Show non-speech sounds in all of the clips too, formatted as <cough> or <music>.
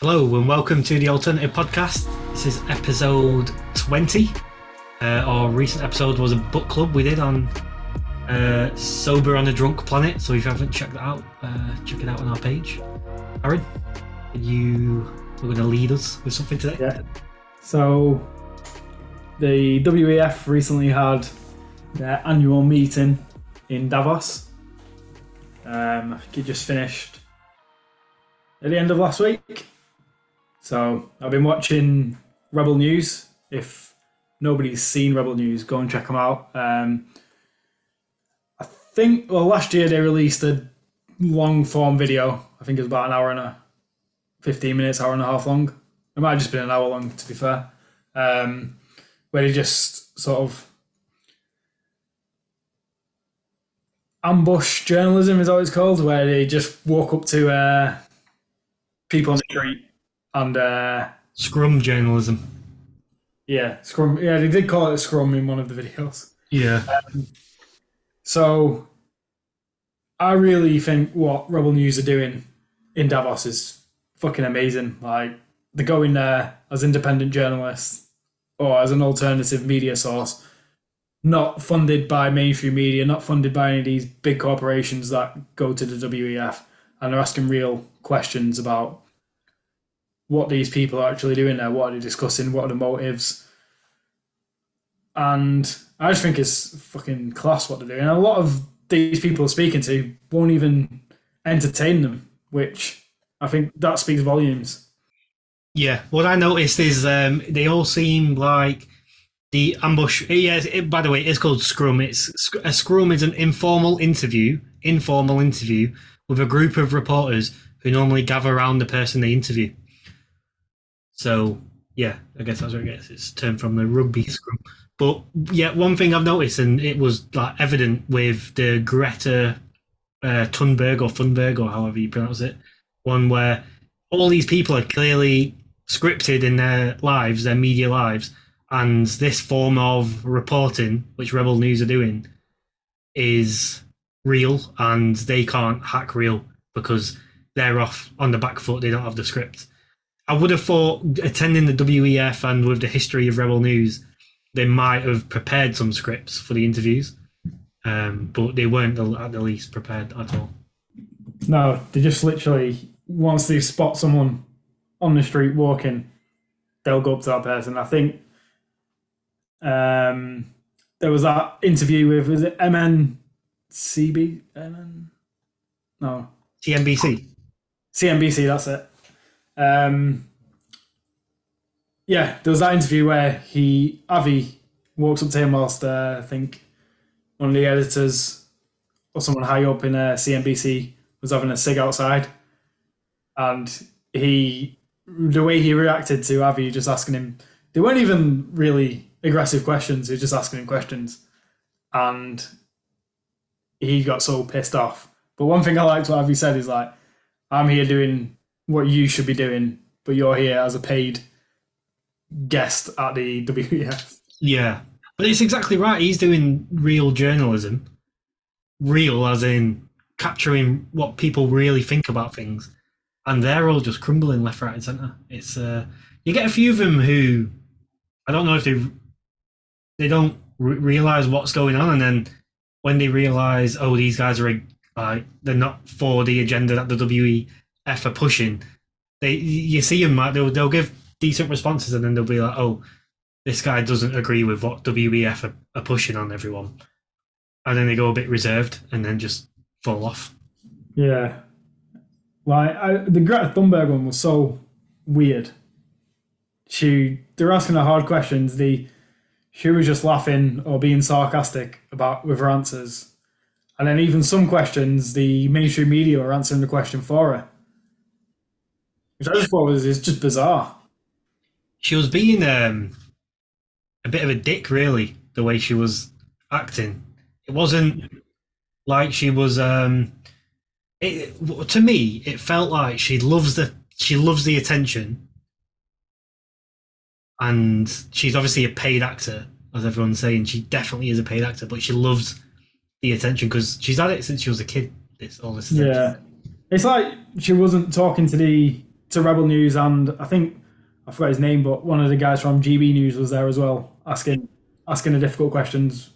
Hello and welcome to the Alternative Podcast. This is episode 20. Uh, our recent episode was a book club we did on uh, Sober on a Drunk Planet. So if you haven't checked that out, uh, check it out on our page. Aaron, you are going to lead us with something today? Yeah. So, the WEF recently had their annual meeting in Davos. Um, I think it just finished at the end of last week. So, I've been watching Rebel News. If nobody's seen Rebel News, go and check them out. Um, I think, well, last year they released a long form video. I think it was about an hour and a 15 minutes, hour and a half long. It might have just been an hour long, to be fair. Um, where they just sort of ambush journalism, is what called? Where they just walk up to uh, people on the street and uh, Scrum journalism. yeah, scrum. Yeah, they did call it a scrum in one of the <laughs> videos. Yeah. So I really think what Rebel News are doing in Davos is fucking amazing. Like they're going there as independent journalists or as an alternative media source, not funded by mainstream media, not funded by any of these big corporations that go to the WEF, and they're asking real questions about what these people are actually doing there, what are they discussing, what are the motives. And I just think it's fucking class what they're doing. And a lot of these people speaking to won't even entertain them, which I think that speaks volumes. Yeah, what I noticed is um, they all seem like the ambush. Yeah, it, by the way, it's called Scrum. It's a Scrum is an informal interview, informal interview with a group of reporters who normally gather around the person they interview. So yeah, I guess that's what it gets. It's turned from the rugby Scrum. But yeah, one thing I've noticed, and it was like evident with the Greta uh, Thunberg or Thunberg or however you pronounce it, one where all these people are clearly scripted in their lives, their media lives, and this form of reporting, which Rebel News are doing, is real, and they can't hack real because they're off on the back foot. They don't have the script. I would have thought attending the WEF and with the history of Rebel News, they might have prepared some scripts for the interviews, um, but they weren't at the least prepared at all. No, they just literally once they spot someone on the street walking, they'll go up to that person. I think um, there was that interview with was it MNCB? MN? No, TNBC. CNBC. That's it. Um, yeah, there was that interview where he Avi walks up to him whilst uh, I think one of the editors or someone high up in uh, CNBC was having a cig outside, and he the way he reacted to Avi just asking him they weren't even really aggressive questions, he was just asking him questions. And he got so pissed off. But one thing I liked what Avi said is like, I'm here doing what you should be doing, but you're here as a paid guest at the WEF. Yeah, but it's exactly right. He's doing real journalism, real as in capturing what people really think about things, and they're all just crumbling left, right, and centre. It's uh, you get a few of them who I don't know if they they don't re- realize what's going on, and then when they realize, oh, these guys are uh, they're not for the agenda that the WEF are pushing, they you see them they'll they'll give decent responses, and then they'll be like, oh, this guy doesn't agree with what WEF are, are pushing on everyone, and then they go a bit reserved, and then just fall off. Yeah. Like I, the Greta Thunberg one was so weird. She they were asking her hard questions. The she was just laughing or being sarcastic about with her answers. And then even some questions, the mainstream media were answering the question for her. Which I just thought was is just bizarre. She was being um, a bit of a dick, really, the way she was acting. It wasn't like she was. Um, it, to me, it felt like she loves the she loves the attention, and she's obviously a paid actor, as everyone's saying. She definitely is a paid actor, but she loves the attention because she's had it since she was a kid. This all this attention. Yeah. It's like she wasn't talking to the to Rebel News, and I think I forgot his name, but one of the guys from GB News was there as well, asking asking the difficult questions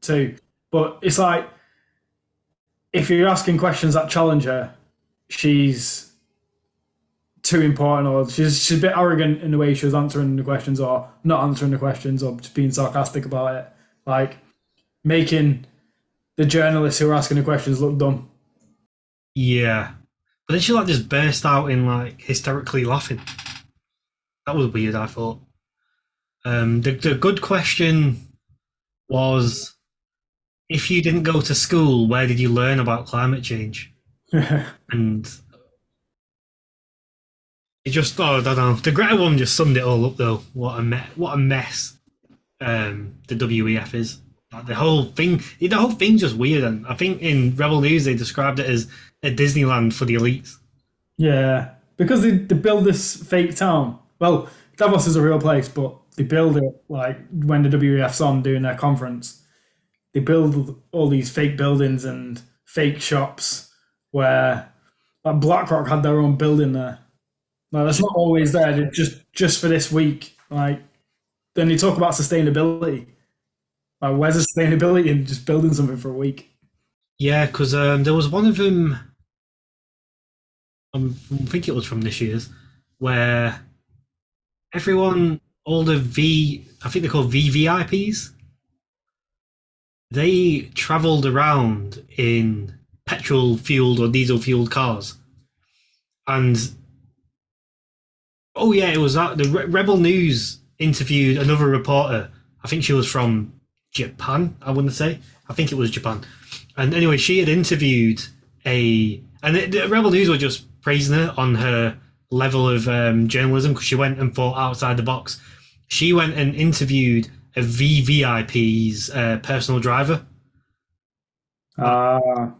too. But it's like if you're asking questions that challenge her, she's too important, or she's she's a bit arrogant in the way she was answering the questions, or not answering the questions, or just being sarcastic about it, like making the journalists who are asking the questions look dumb. Yeah. But then she like just burst out in like hysterically laughing. That was weird, I thought. Um the the good question was if you didn't go to school, where did you learn about climate change? <laughs> And it just oh I don't know. The Greta one just summed it all up though. What a me- what a mess um the WEF is. Like, the whole thing the whole thing's just weird and I think in Rebel News they described it as a Disneyland for the elites. Yeah, because they, they build this fake town. Well, Davos is a real place, but they build it like when the WEF's on doing their conference. They build all these fake buildings and fake shops where like BlackRock had their own building there. Like that's not always there. Just just for this week. Like then they talk about sustainability. Like where's the sustainability in just building something for a week? Yeah, because um, there was one of them. Um, I think it was from this year's, where everyone, all the V, I think they're called VVIPs. They travelled around in petrol fueled or diesel fueled cars, and oh yeah, it was that the Re- Rebel News interviewed another reporter. I think she was from Japan. I wouldn't say. I think it was Japan. And anyway, she had interviewed a, and the, the Rebel News were just praising her on her level of um, journalism because she went and thought outside the box. She went and interviewed a VVIP's uh, personal driver. Ah,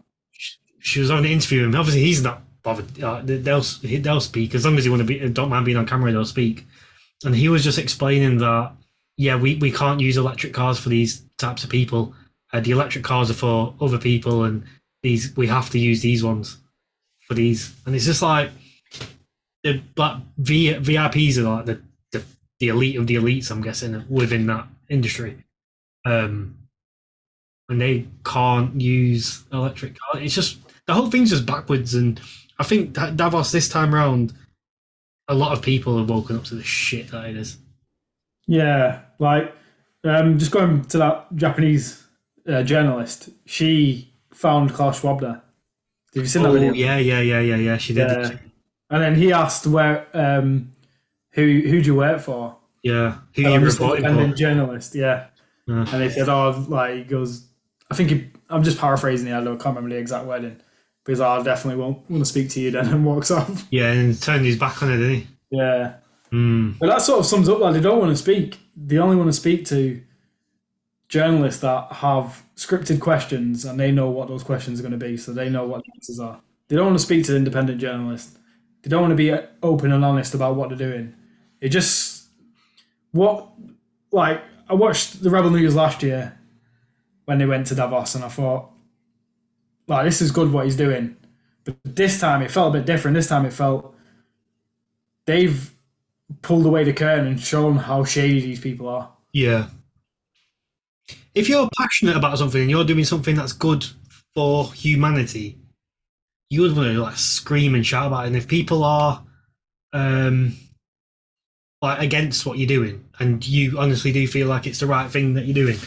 She was on the interview him. Obviously, he's not bothered. Uh, they'll they'll speak as long as you want to be. Don't mind being on camera. They'll speak. And he was just explaining that yeah, we, we can't use electric cars for these types of people. Uh, the electric cars are for other people, and these we have to use these ones for these. And it's just like the but v, VIPs are like the, the the elite of the elites. I'm guessing within that industry, um, and they can't use electric cars. It's just the whole thing's just backwards. And I think Davos this time round, a lot of people have woken up to the shit that it is. Yeah, like um, just going to that Japanese uh, journalist, she found Klaus Schwab there. Have you seen that Oh video? yeah, yeah, yeah, yeah, yeah. She did. Yeah. And then he asked where um, who who do you work for? Yeah, who And you I'm just an reporting independent for? journalist, yeah. Yeah. And they said, oh, like he goes, I think he, I'm just paraphrasing it. I don't- can't remember the exact wording. Because I definitely won't want to speak to you then, and walks off. Yeah, and turned his back on it, didn't he? Yeah. Mm. But that sort of sums up that they don't want to speak. They only want to speak to journalists that have scripted questions and they know what those questions are going to be, so they know what the answers are. They don't want to speak to independent journalists. They don't want to be open and honest about what they're doing. It just what like I watched the Rebel News last year when they went to Davos, and I thought, like, this is good what he's doing. But this time it felt a bit different. This time it felt they've pulled away the curtain and shown how shady these people are. Yeah. If you're passionate about something and you're doing something that's good for humanity, you would want to like scream and shout about it. And if people are um like against what you're doing and you honestly do feel like it's the right thing that you're doing,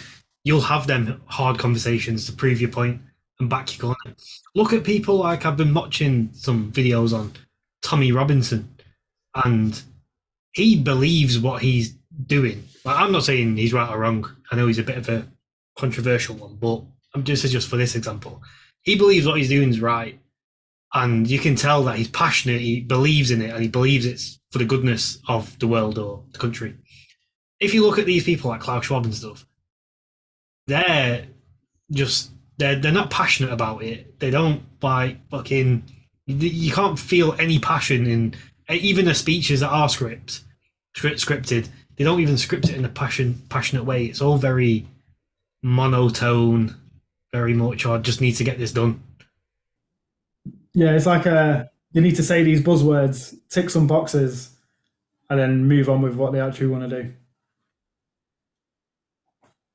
you'll have them hard conversations to prove your point and back your corner. Look at people like I've been watching some videos on Tommy Robinson and he believes what he's doing. Like, I'm not saying he's right or wrong. I know he's a bit of a controversial one, but I'm just just for this example. He believes what he's doing is right, and you can tell that he's passionate. He believes in it, and he believes it's for the goodness of the world or the country. If you look at these people like Klaus Schwab and stuff, they're just they're they're not passionate about it. They don't like fucking. You can't feel any passion in Uh, even the speeches that are script script scripted. They don't even script it in a passion passionate way. It's all very monotone, very much. Oh, I just need to get this done. Yeah, it's like uh, a they need to say these buzzwords, tick some boxes, and then move on with what they actually want to do.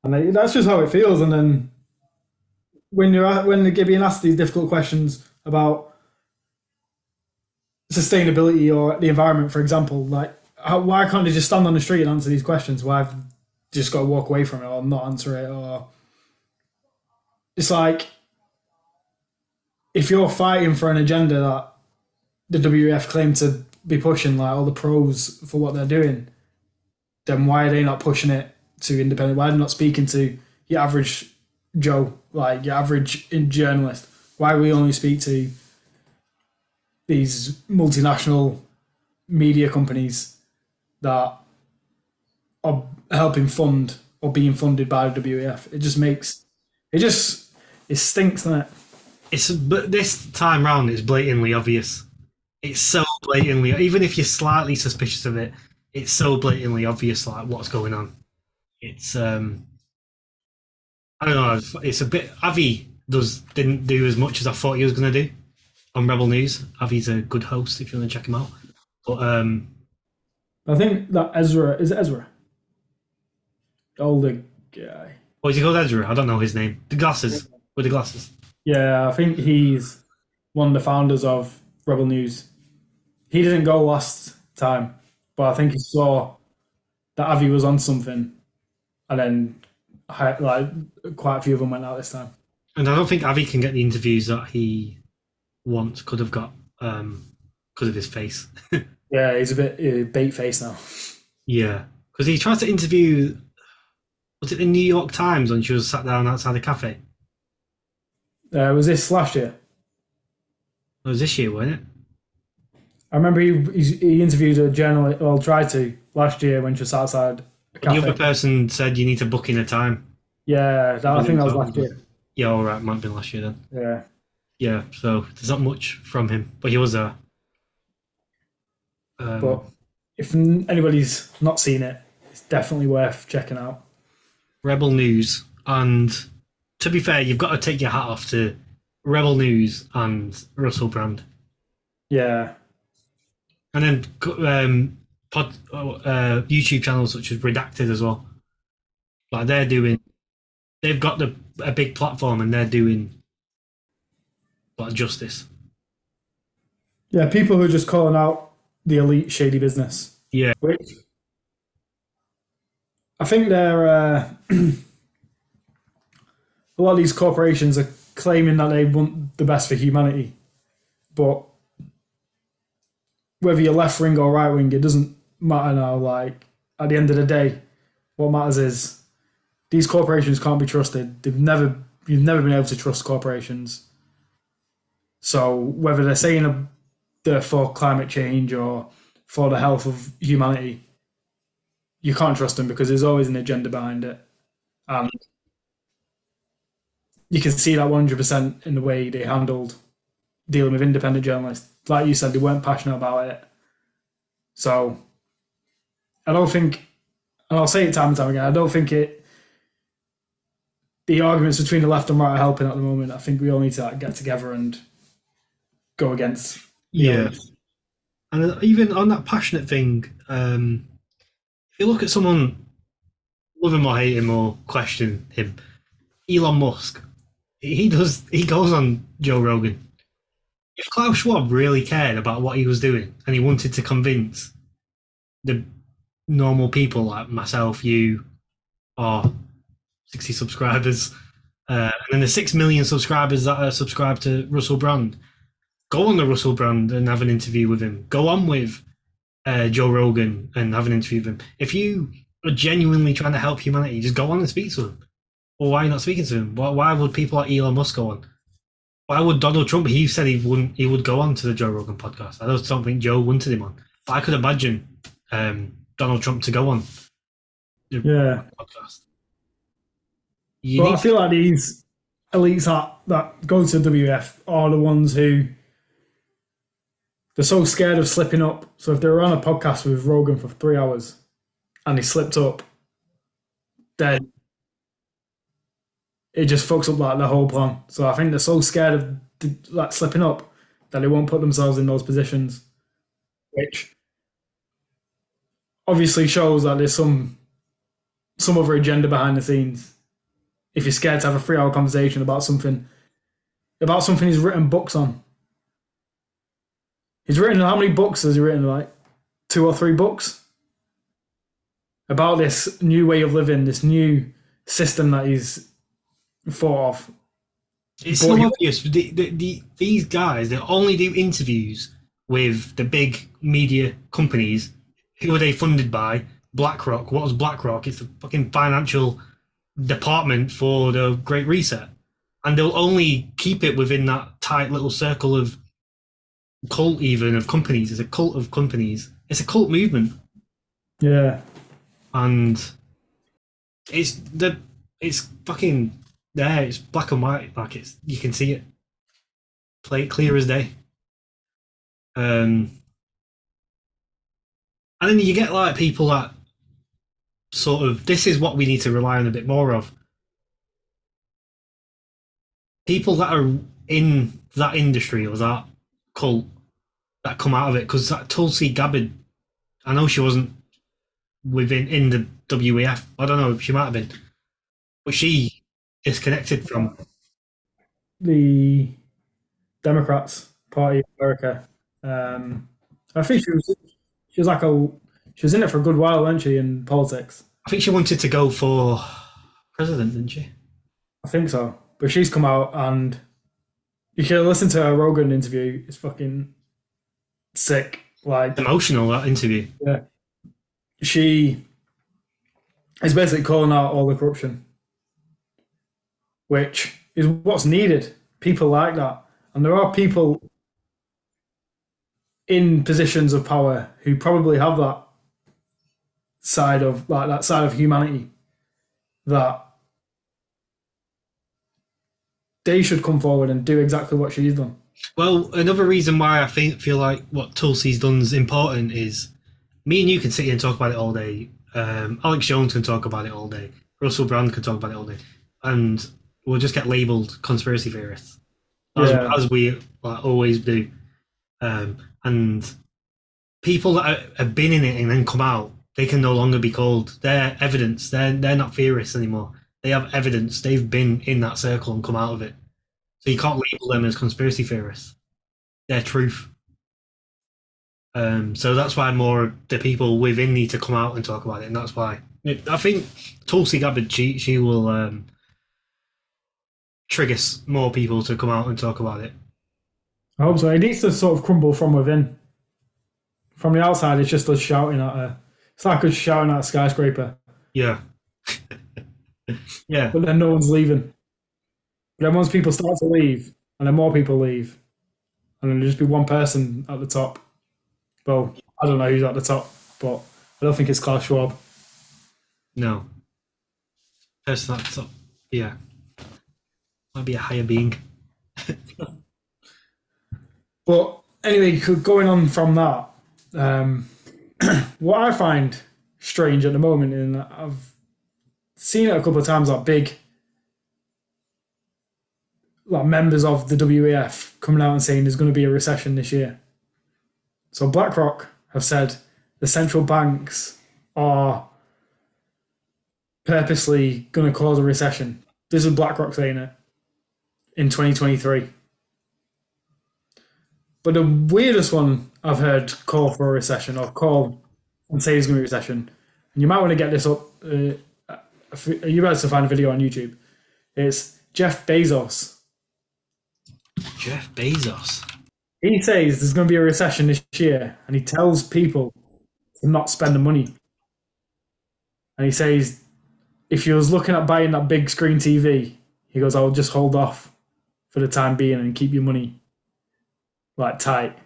And they, that's just how it feels. And then when you're when they're being asked these difficult questions about sustainability or the environment, for example, like how, why can't they just stand on the street and answer these questions? Why have just got to walk away from it or not answer it? Or it's like if you're fighting for an agenda that the WEF claim to be pushing, like all the pros for what they're doing, then why are they not pushing it to independent? Why are they not speaking to your average Joe, like your average journalist? Why we only speak to these multinational media companies that are helping fund or being funded by the WEF? It just makes it just it stinks, doesn't it? It's but this time round it's blatantly obvious. It's so blatantly, even if you're slightly suspicious of it, it's so blatantly obvious like what's going on. It's um, I don't know. It's a bit. Avi does didn't do as much as I thought he was to do on Rebel News. Avi's a good host if you want to check him out. But um, I think that Ezra is it Ezra, the older guy. What is he called? Ezra? I don't know his name. The glasses with the glasses. Yeah, I think he's one of the founders of Rebel News. He didn't go last time, but I think he saw that Avi was on something, and then like quite a few of them went out this time. And I don't think Avi can get the interviews that he once could have got um, because of his face. <laughs> yeah, he's a bit uh, bait face now. Yeah, because he tried to interview. Was it the New York Times when she was sat down outside the cafe? Uh, was this last year? It was this year, wasn't it? I remember he he interviewed a journalist, well, tried to last year when she was outside. The other person said you need to book in a time. Yeah, that, I think that was last year. Yeah, all right, might have been last year then. Yeah. Yeah, so there's not much from him, but he was there. Um, but if anybody's not seen it, it's definitely worth checking out. Rebel News, and to be fair, you've got to take your hat off to Rebel News and Russell Brand. Yeah. And then um, pod, uh, YouTube channels such as Redacted as well. Like they're doing, they've got the a big platform and they're doing like justice. Yeah, people who are just calling out the elite shady business. Yeah. Which I think they're uh, <clears throat> a lot of these corporations are claiming that they want the best for humanity, but whether you're left wing or right wing, it doesn't matter now. Like at the end of the day, what matters is these corporations can't be trusted. They've never you've never been able to trust corporations. So whether they're saying they're for climate change or for the health of humanity, you can't trust them because there's always an agenda behind it, and you can see that 100% in the way they handled dealing with independent journalists. Like you said, they weren't passionate about it. So I don't think, and I'll say it time and time again, I don't think it. The arguments between the left and right are helping at the moment. I think we all need to like, get together and go against. Yeah. And even on that passionate thing, um, if you look at someone, love him or hate him or question him, Elon Musk, he does. He goes on Joe Rogan. If Klaus Schwab really cared about what he was doing and he wanted to convince the normal people like myself, you, or 60 subscribers, uh, and then the 6 million subscribers that are subscribed to Russell Brand, go on the Russell Brand and have an interview with him. Go on with uh, Joe Rogan and have an interview with him. If you are genuinely trying to help humanity, just go on and speak to him. Well, why are you not speaking to him? Why, why would people like Elon Musk go on? Why would Donald Trump? He said he wouldn't. He would go on to the Joe Rogan podcast. I don't think Joe wanted him on, but I could imagine um, Donald Trump to go on. yeah. Podcast. You well, I feel like these elites that, that go to WF are the ones who they're so scared of slipping up. So if they're on a podcast with Rogan for three hours and he slipped up, then it just fucks up like the whole plan. So I think they're so scared of like slipping up that they won't put themselves in those positions, which obviously shows that there's some some other agenda behind the scenes. If you're scared to have a three hour conversation about something about something he's written books on. He's written how many books has he written? Like two or three books about this new way of living, this new system that he's thought of. It's so you- obvious. The, the, the, these guys, they only do interviews with the big media companies. Who are they funded by? BlackRock. What was BlackRock? It's the fucking financial department for the Great Reset. And they'll only keep it within that tight little circle of cult, even of companies. It's a cult of companies. It's a cult movement. Yeah. and it's the it's fucking there. It's black and white. Like it's you can see it, play clear as day. Um, and then you get like people that sort of this is what we need to rely on a bit more of. People that are in that industry or that cult that come out of it because that Tulsi Gabbard, I know she wasn't within in the WEF. I don't know. She might have been, but she disconnected from. The Democrats Party of America. Um, I think she was she was like a she was in it for a good while, wasn't she, in politics? I think she wanted to go for president, didn't she? I think so. But she's come out and you can listen to her Rogan interview. It's fucking sick. Like Emotional that interview. Yeah, she is basically calling out all the corruption, which is what's needed. People like that. And there are people in positions of power who probably have that side of like that side of humanity that they should come forward and do exactly what she's done. Well, another reason why I think feel like what Tulsi's done is important is me and you can sit here and talk about it all day. Um, Alex Jones can talk about it all day. Russell Brand can talk about it all day, and we'll just get labelled conspiracy theorists, as, Yeah. as we like, always do. Um, and people that are, have been in it and then come out, they can no longer be called. They're evidence. They're they're not theorists anymore. They have evidence. They've been in that circle and come out of it. So you can't label them as conspiracy theorists. They're truth. Um, so that's why more the people within need to come out and talk about it, and that's why I think Tulsi Gabbard she she will um, trigger more people to come out and talk about it. I hope so. It needs to sort of crumble from within. From the outside, it's just us shouting at her. It's like us shouting at a skyscraper, Yeah, <laughs> yeah, but then no one's leaving. But then once people start to leave, and then more people leave, and then there'll just be one person at the top. Well, I don't know who's at the top, but I don't think it's Klaus Schwab. no. Person that's up, yeah, might be a higher being. <laughs> But anyway, going on from that, um, <clears throat> what I find strange at the moment, and I've seen it a couple of times, like big, like members of the WEF coming out and saying there's going to be a recession this year. So BlackRock have said the central banks are purposely going to cause a recession. This is BlackRock saying it in 2023. But the weirdest one I've heard call for a recession or call and say there's going to be a recession, and you might want to get this up. Uh, you about to find a video on YouTube? It's Jeff Bezos. Jeff Bezos. He says there's going to be a recession this year, and he tells people to not spend the money. And he says, if you was looking at buying that big screen TV, he goes, I'll just hold off for the time being and keep your money like tight.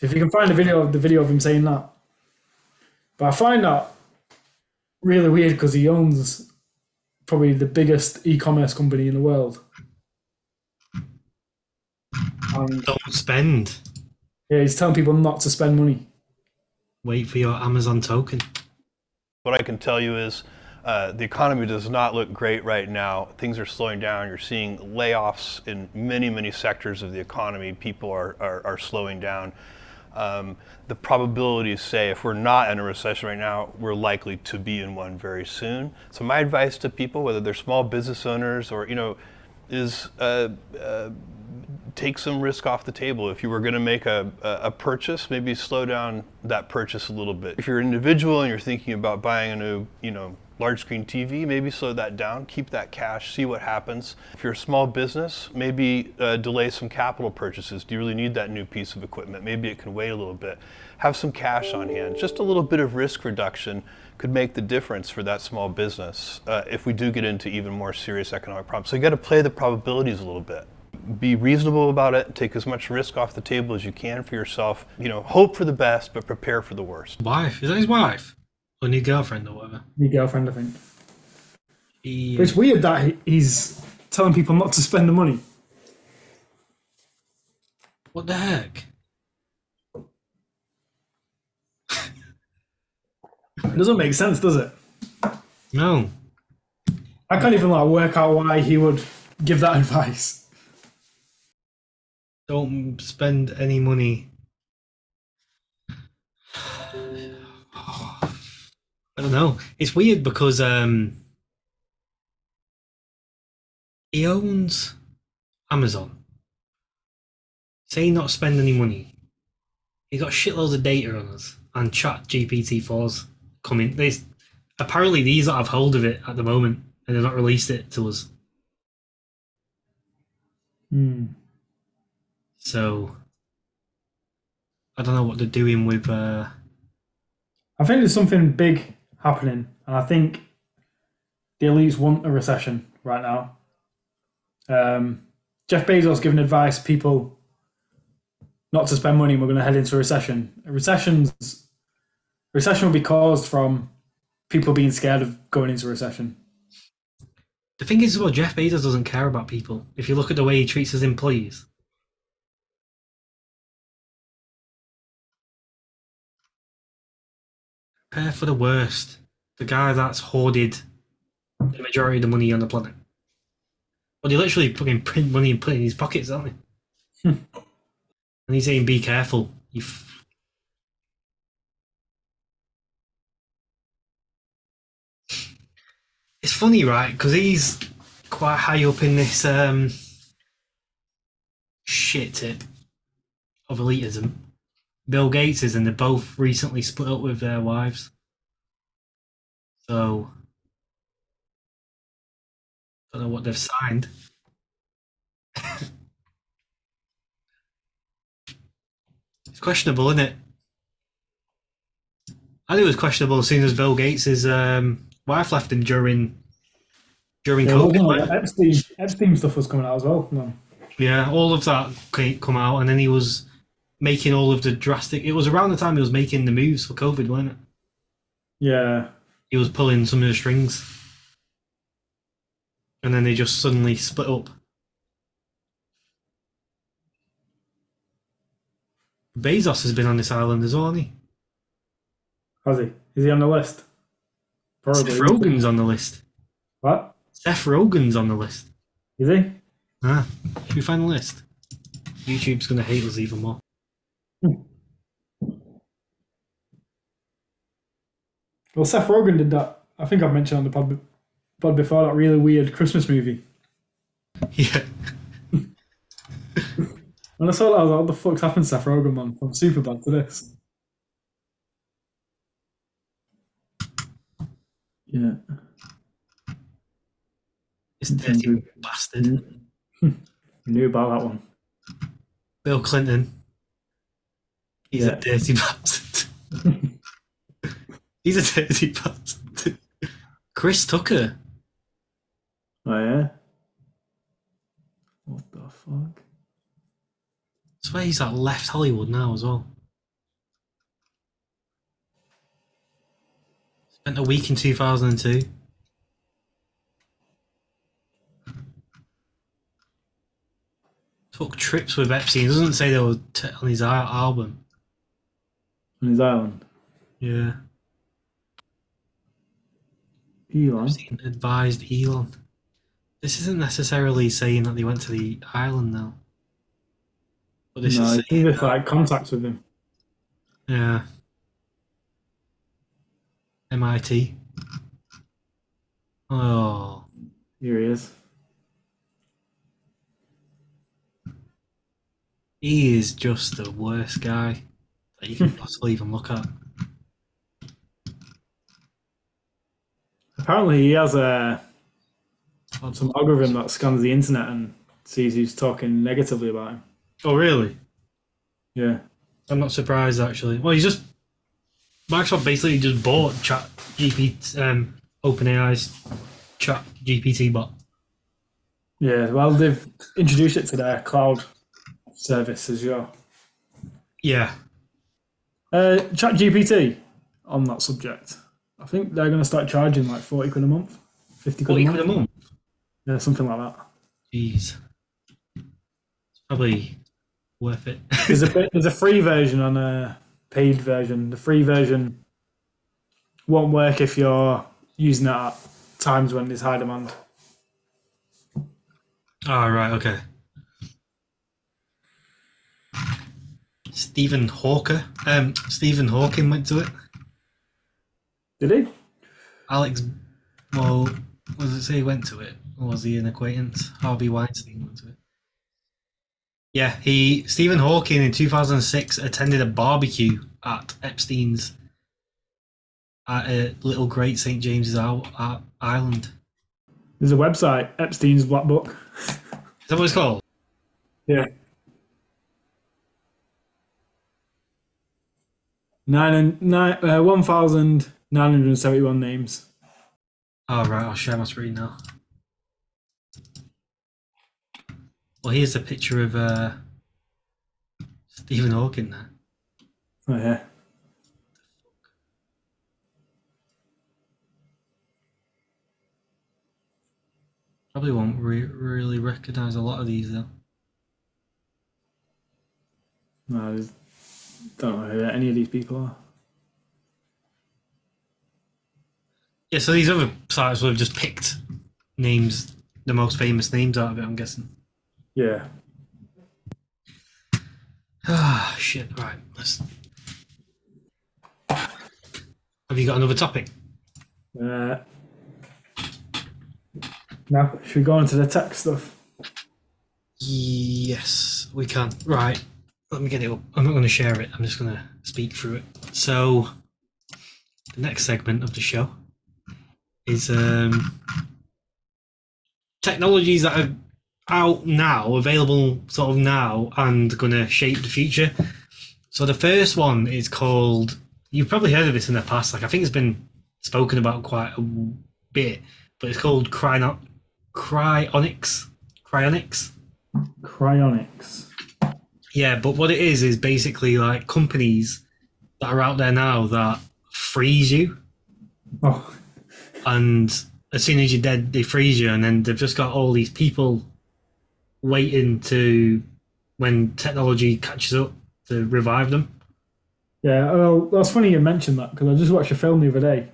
If you can find a video of the video of him saying that, but I find that really weird because he owns probably the biggest e-commerce company in the world. And Don't spend. yeah, he's telling people not to spend money. Wait for your Amazon token. What I can tell you is Uh, the economy does not look great right now. Things are slowing down. You're seeing layoffs in many, many sectors of the economy. People are, are, are slowing down. Um, the probabilities say if we're not in a recession right now, we're likely to be in one very soon. So my advice to people, whether they're small business owners or you know, is uh, uh, take some risk off the table. If you were going to make a, a purchase, maybe slow down that purchase a little bit. If you're an individual and you're thinking about buying a new, you know, large screen TV, maybe slow that down, keep that cash, see what happens. If you're a small business, maybe uh, delay some capital purchases. Do you really need that new piece of equipment? Maybe it can wait a little bit. Have some cash on hand. Just a little bit of risk reduction could make the difference for that small business uh, if we do get into even more serious economic problems. So you got to play the probabilities a little bit be reasonable about it. Take as much risk off the table as you can for yourself. You know, hope for the best, but prepare for the worst. Wife? Is that his wife? Or new girlfriend or whatever? New girlfriend, I think. He, it's weird that he- he's telling people not to spend the money. what the heck? It doesn't make sense, does it? No. I can't even like work out why he would give that <laughs> advice. Don't spend any money. <sighs> I don't know. It's weird because um, he owns Amazon. Say not spend any money. He got shitloads of data on us, and Chat GPT 4's coming. There's apparently these that have hold of it at the moment, and they've not released it to us. Hmm. So I don't know what they're doing with. Uh, I think there's something big happening, and I think the elites want a recession right now. Um, Jeff Bezos giving advice people not to spend money. and We're going to head into a recession. A recession's recession will be caused from people being scared of going into a recession. The thing is, well, Jeff Bezos doesn't care about people. If you look at the way he treats his employees, prepare for the worst. The guy that's hoarded the majority of the money on the planet. Well, they literally fucking print money and put it in his pockets, don't they? Hmm. and he's saying, "Be careful." You. F- it's funny, right? Because he's quite high up in this um, shit tip of elitism. Bill Gates is, and they're both recently split up with their wives. So, I don't know what they've signed. <laughs> it's questionable, isn't it? I think it was questionable as soon as Bill Gates' um, wife left him during during Yeah, COVID. well. Epstein, Epstein stuff was coming out as well. No. Yeah, all of that came come out, and then he was making all of the drastic. It was around the time he was making the moves for COVID, wasn't it? Yeah, He was pulling some of the strings, and then they just suddenly split up. Bezos has been on this island as well, hasn't he? has he? Is he on the list? Probably. Seth Rogen's on the list. What? Seth Rogen's on the list. Is he? Ah, should we find the list? YouTube's going to hate us even more. Well, Seth Rogen did that. I think I've mentioned on the pod, pod before that really weird Christmas movie. Yeah. <laughs> When I saw that, I was like, what the fuck's happened to Seth Rogen, man? From Superbad to this. Yeah. This dirty bastard. <laughs> Knew about that one. Bill Clinton. He's Yeah. a dirty <laughs> bastard. He's a dirty bastard. Chris Tucker. Oh, yeah? What the fuck? I swear he's like left Hollywood now as well. Spent a week in 2002. Took trips with Epstein. It doesn't say they were t- on his al- album. On his island. Yeah. Elon. Epstein advised Elon. This isn't necessarily saying that they went to the island though. But this no, is saying just like contacts with him. Yeah. MIT. Oh, Here he is. he is just the worst guy that you can <laughs> possibly even look at. Apparently, he has a some algorithm that scans the internet and sees who's talking negatively about him. Oh, really? Yeah. I'm not surprised actually. Well, he's just Microsoft basically just bought Chat GPT, um, OpenAI's Chat GPT bot. Yeah. Well, they've introduced it to their cloud service as well. Yeah. Uh, Chat GPT on that subject. I think they're going to start charging like 40 quid a month, 50 quid, Forty a, quid month. a month. Yeah, something like that. Jeez. It's probably worth it. <laughs> There's a there's a free version and a paid version. The free version won't work if you're using it at times when there's high demand. Oh, right, okay. Stephen Hawker. Um, Stephen Hawking went to it. Did he? Alex, well, was it say he went to it? Or was he an acquaintance? Harvey Weinstein went to it. Yeah, he Stephen Hawking in 2006 attended a barbecue at Epstein's at a little Great St James's Island. There's a website, Epstein's Black Book. Is that what it's called? Yeah. Nine and nine, uh, one thousand nine hundred seventy-one names. Oh right, I'll share my screen now. Well, here's a picture of uh, Stephen Hawking there. Oh yeah. Probably won't re- really recognise a lot of these though. No, I don't know who any of these people are. Yeah, so these other sites would have just picked names, the most famous names out of it. I'm guessing. Yeah. Ah, shit. Right, let's. Have you got another topic? Uh, now, should we go on to the tech stuff? Yes, we can. Right, let me get it up. I'm not going to share it. I'm just going to speak through it. So, the next segment of the show is um, technologies that are out now, available sort of now, and going to shape the future. So the first one is called. You've probably heard of this in the past. Like I think it's been spoken about quite a bit, but it's called cryo- cryonics. Cryonics. Cryonics. Yeah, but what it is is basically like companies that are out there now that freeze you, Oh, and as soon as you're dead, they freeze you, and then they've just got all these people waiting to when technology catches up to revive them. yeah. Well, that's funny you mentioned that because I just watched a film the other day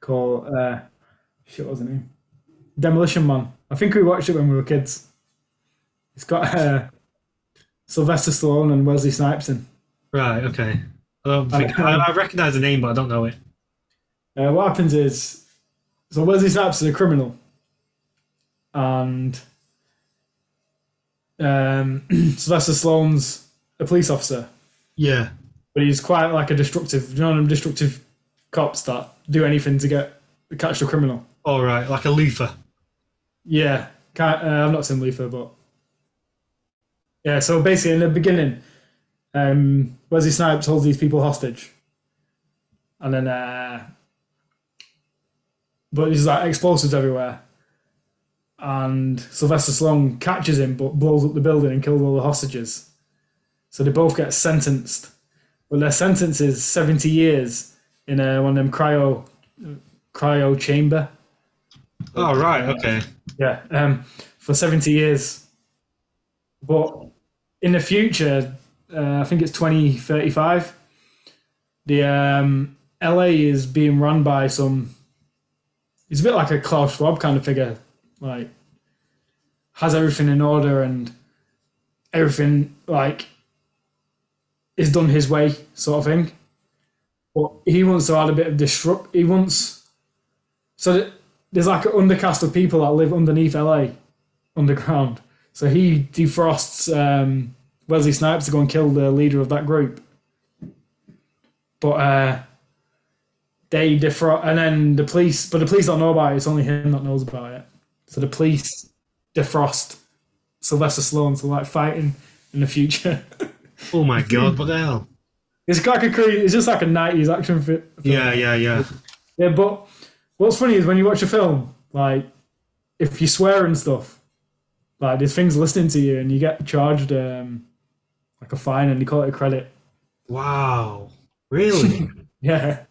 called uh, shit. What's the name? Demolition Man. I think we watched it when we were kids. It's got uh, Sylvester Stallone and Wesley Snipes in. Right. Okay. I think I, I recognize the name, but I don't know it. Uh, what happens is, so Wesley Snipes is a criminal, and um, <clears throat> Sylvester Stallone's a police officer, Yeah. but he's quite like a destructive, you know, them destructive cops that do anything to get catch the criminal. All right, like a Luther. Yeah, uh, I've not seen Luther, but yeah. So basically, in the beginning, um, Wesley Snipes holds these people hostage, and then, uh, but there's like explosives everywhere, and Sylvester Stallone catches him, but blows up the building and kills all the hostages. So they both get sentenced, but their sentence is seventy years in a, one of them cryo cryo chamber. Oh right. Okay. Yeah, um, for 70 years. But in the future, uh, I think it's 2035, the um, LA is being run by some he's a bit like a Klaus Schwab kind of figure, like has everything in order and everything like is done his way, sort of thing. But he wants to add a bit of disrupt. He wants so there's like an undercast of people that live underneath LA, underground. So he defrosts um, Wesley Snipes to go and kill the leader of that group. But uh, they defrost, and then the police. But the police don't know about it. It's only him that knows about it. So the police defrost Sylvester Stallone to like fighting in the future. <laughs> Oh my god, what the hell? it's like a crazy. It's just like a '90s action film. Yeah, yeah, yeah. Yeah, but what's funny is when you watch a film, like if you swear and stuff, like there's things listening to you and you get charged um, like a fine and you call it a credit. Wow. Really? <laughs> Yeah.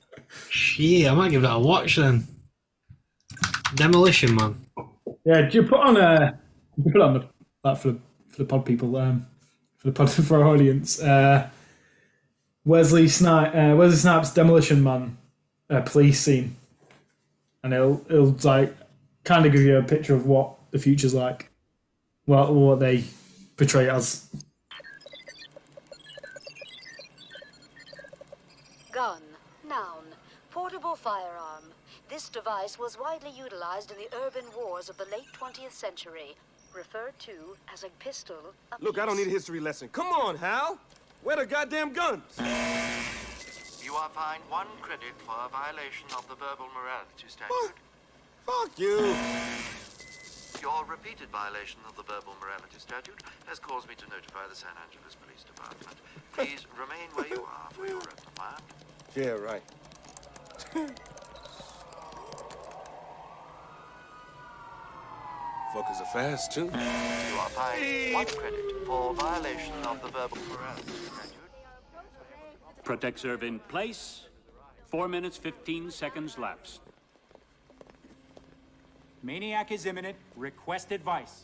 Shit, I might give that a watch then. Demolition Man. Yeah, do you put on a you put on the that for the for the pod people, um for the pod <laughs> for our audience. Uh Wesley Snipe uh, Wesley Snipes Demolition Man uh, police scene. And it'll it'll like kind of give you a picture of what the future's like. What what they portray it as. Portable firearm. This device was widely utilized in the urban wars of the late 20th century. Referred to as a pistol. a Look, I don't need a history lesson. Come on, Hal. Where the goddamn guns? You are fined one credit for a violation of the verbal morality statute. What? Fuck you. Your repeated violation of the verbal morality statute has caused me to notify the San Angeles Police Department. Please remain where you are for your reprimand. Yeah, right. Fuckers are fast, too. You are fined one credit for violation of the verbal morality statute. Protect serve in place. Four minutes, 15 seconds lapsed. Maniac is imminent. Request advice.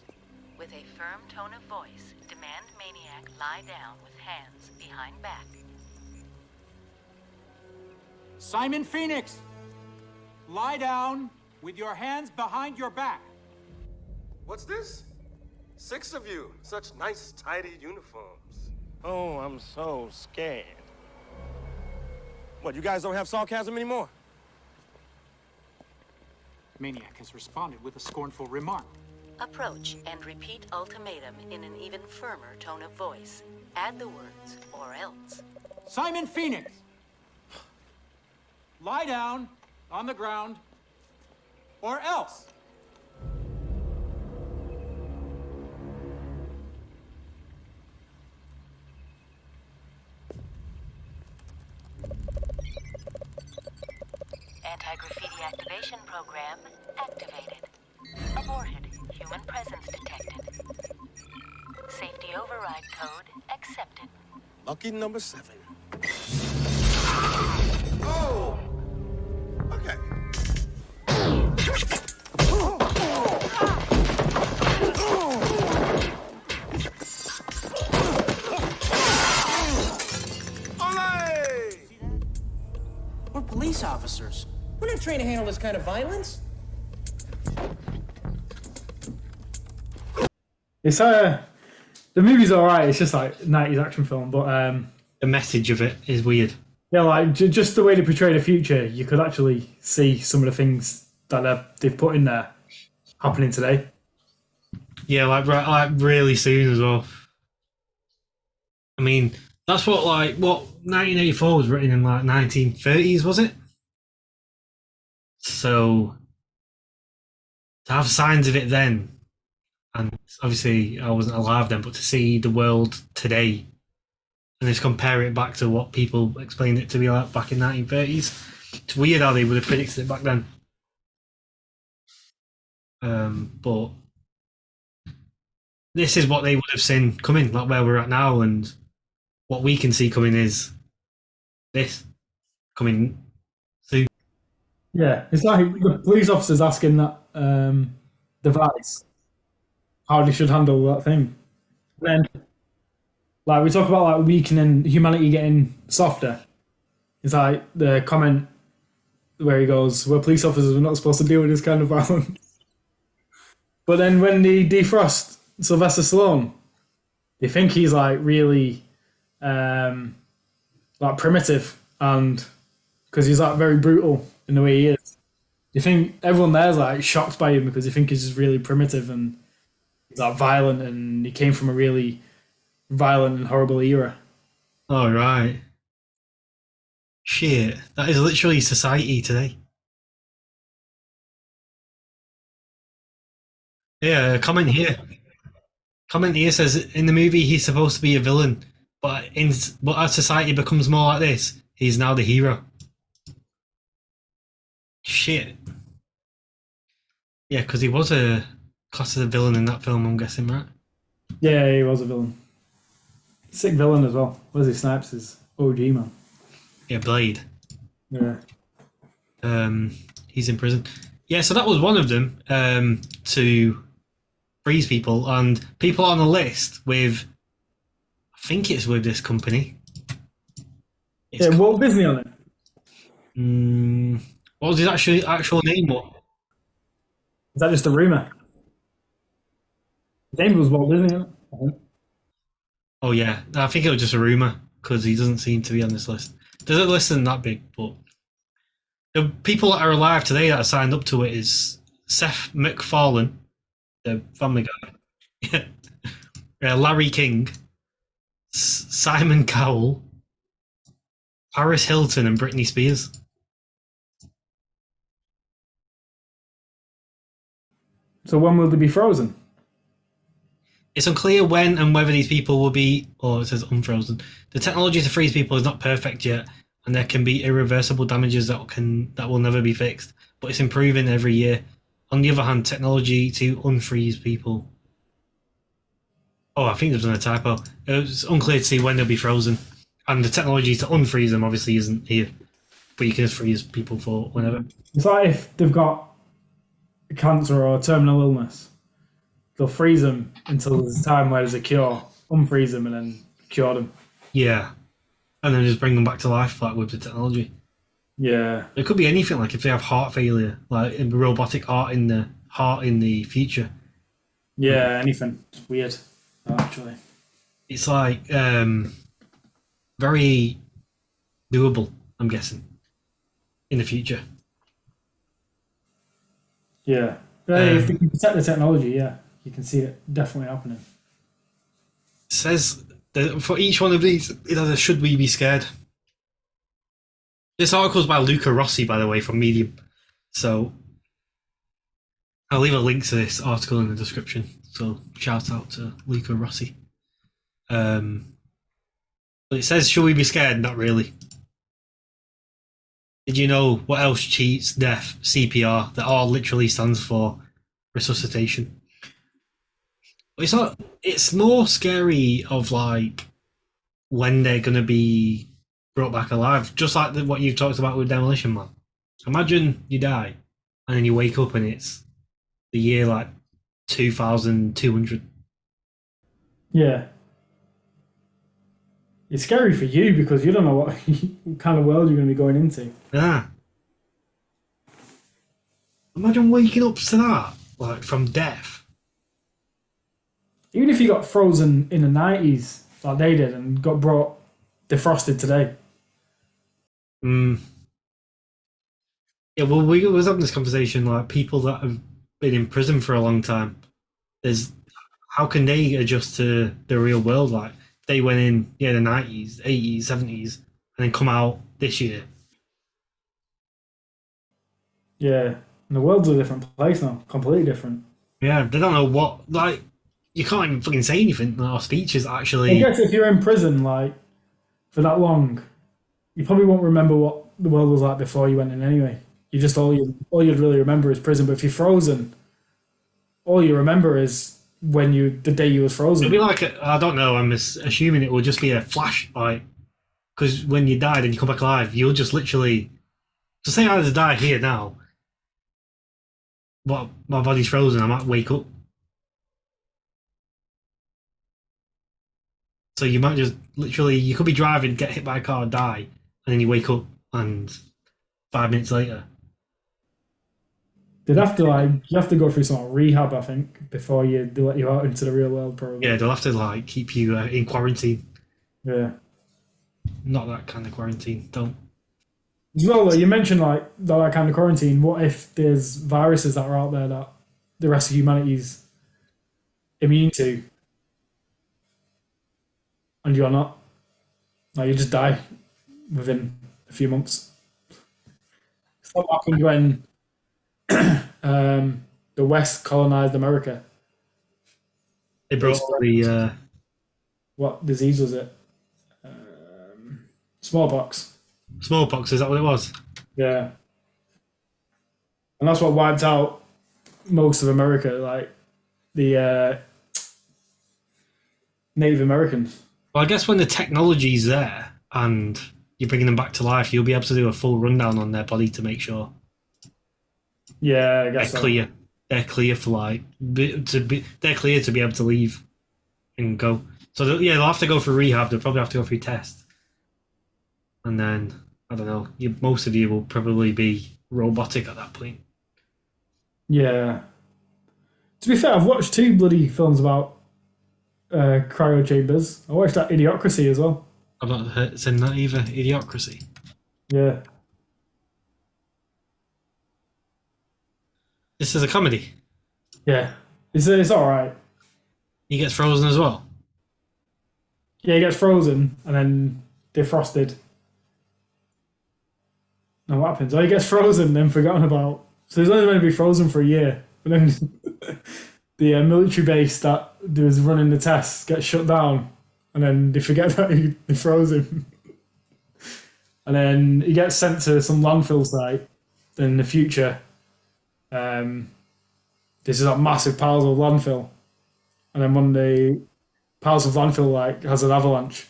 With a firm tone of voice, demand Maniac lie down with hands behind back. Simon Phoenix! Lie down with your hands behind your back. What's this? Six of you. Such nice, tidy uniforms. Oh, I'm so scared. What, you guys don't have sarcasm anymore? Maniac has responded with a scornful remark. Approach and repeat ultimatum in an even firmer tone of voice. Add the words, or else. Simon Phoenix! Lie down on the ground, or else. Anti-graffiti activation program activated. Aborted. Human presence detected. Safety override code accepted. Lucky number seven. Oh! Officers. We're not trained to handle this kind of violence. It's uh the movie's alright, it's just like nineties action film, but um The message of it is weird. Yeah, like j- just the way they portray the future, you could actually see some of the things that they've put in there happening today. Yeah, like like really soon as well. I mean, that's what like what 1984 was written in like 1930s, was it? So to have signs of it then, and obviously I wasn't alive then, but to see the world today and just compare it back to what people explained it to be like back in 1930s, it's weird how they would have predicted it back then. Um, but this is what they would have seen coming, like where we're at now, and what we can see coming is this coming soon. Yeah, it's like the police officers asking that um, device how they should handle that thing. And then, like we talk about like weakening humanity getting softer. It's like the comment where he goes, "We're police officers. We're not supposed to deal with this kind of <laughs> violence." But then when they defrost Sylvester Stallone, they think he's like really, um, like primitive, and because he's like very brutal in the way he is. You think everyone there's like shocked by him because they think he's just really primitive and he's like violent, and he came from a really violent and horrible era. Oh right. Shit, that is literally society today. Yeah, comment here. Comment here says in the movie he's supposed to be a villain, but in but as society becomes more like this, he's now the hero. Shit. Yeah, because he was a class as a villain in that film. I'm guessing, right? Yeah, he was a villain. Sick villain as well. Wesley Snipes is OG man. Yeah, Blade. Yeah. Um, he's in prison. Yeah, so that was one of them um, to freeze people, and people on the list with, I think it's with this company. It's yeah, Walt Disney on it. Mm, what was his actual actual name? What? Is that just a rumor? His name was Walt Disney. On it? Oh yeah, I think it was just a rumor because he doesn't seem to be on this list. There's a list isn't that big, but the people that are alive today that are signed up to it is Seth MacFarlane, the Family Guy, <laughs> uh, Larry King, S- Simon Cowell, Paris Hilton, and Britney Spears. So when will they be frozen? It's unclear when and whether these people will be, or it says unfrozen. The technology to freeze people is not perfect yet, and there can be irreversible damages that can that will never be fixed. But it's improving every year. On the other hand, technology to unfreeze people. Oh, I think they've done a typo. It's unclear to see when they'll be frozen, and the technology to unfreeze them obviously isn't here. But you can just freeze people for whenever. It's like if they've got cancer or terminal illness, they'll freeze them until there's a time where there's a cure, unfreeze them, and then cure them. Yeah, and then just bring them back to life, like with the technology. Yeah. It could be anything, like if they have heart failure, like a robotic heart in the heart in the future. Yeah, anything. It's weird, actually. It's like um, very doable. I'm guessing in the future. Yeah. If Um, they can protect the technology, yeah, you can see it definitely happening. Says that for each one of these, it has a "Should we be scared?" This article is by Luca Rossi, by the way, from Medium. So I'll leave a link to this article in the description. So shout out to Luca Rossi. Um, but it says, "Should we be scared?" Not really. Did you know what else cheats death? CPR. That R literally stands for resuscitation. It's not. It's more scary of like when they're gonna be brought back alive, just like the, what you've talked about with Demolition Man. Imagine you die, and then you wake up and it's the year like two thousand two hundred. Yeah. It's scary for you because you don't know what, what <laughs> kind of world you're going to be going into. Yeah. Imagine waking up to that, like from death. Even if you got frozen in the 90s, like they did, and got brought defrosted today. Mm. Yeah, well, we was having this conversation like people that have been in prison for a long time. There's how can they adjust to the real world? Like they went in, yeah, the nineties, eighties, seventies, and then come out this year. Yeah. And the world's a different place now, completely different. Yeah, they don't know what like. You can't even fucking say anything. Our speeches actually. I guess if you're in prison, like, for that long, you probably won't remember what the world was like before you went in anyway. You just, all, you, all you'd really remember is prison. But if you're frozen, all you remember is when you, the day you was frozen. It'll be like I I don't know. I'm assuming it will just be a flash, like because when you died and you come back alive, you'll just literally. So say I had to die here now. What my body's frozen, I might wake up. So you might just literally, you could be driving, get hit by a car, die, and then you wake up and five minutes later. They'd have to like you have to go through some rehab, I think, before you they let you out into the real world. Probably. Yeah, they'll have to like keep you uh, in quarantine. Yeah. Not that kind of quarantine. Don't. As well, though, you mentioned like that, that kind of quarantine. What if there's viruses that are out there that the rest of humanity's immune to, and you're not? Like you just die within a few months. It's what happened when <clears throat> um, the West colonized America. They basically. Uh, What disease was it? Um, smallpox. smallpox. Is that what it was? Yeah. And that's what wiped out most of America, like the uh, Native Americans. Well, I guess when the technology's there and you're bringing them back to life, you'll be able to do a full rundown on their body to make sure Yeah, I guess they're so. clear. They're clear for like be- to be. They're clear to be able to leave and go. So yeah, they'll have to go for rehab. They'll probably have to go through tests, and then I don't know. You, most of you will probably be robotic at that point. Yeah. To be fair, I've watched two bloody films about uh, cryo chambers. I watched that Idiocracy as well. I've not heard, seen that either. Idiocracy. Yeah. This is a comedy. Yeah. It's, it's all right. He gets frozen as well. Yeah, he gets frozen and then defrosted. And what happens? Oh, he gets frozen, and then forgotten about. So he's only going to be frozen for a year. But then <laughs> the uh, military base that was running the tests gets shut down. And then they forget <laughs> that he, they froze him. <laughs> and then he gets sent to some landfill site in the future. Um, this is like massive piles of landfill. And then one day piles of landfill like has an avalanche,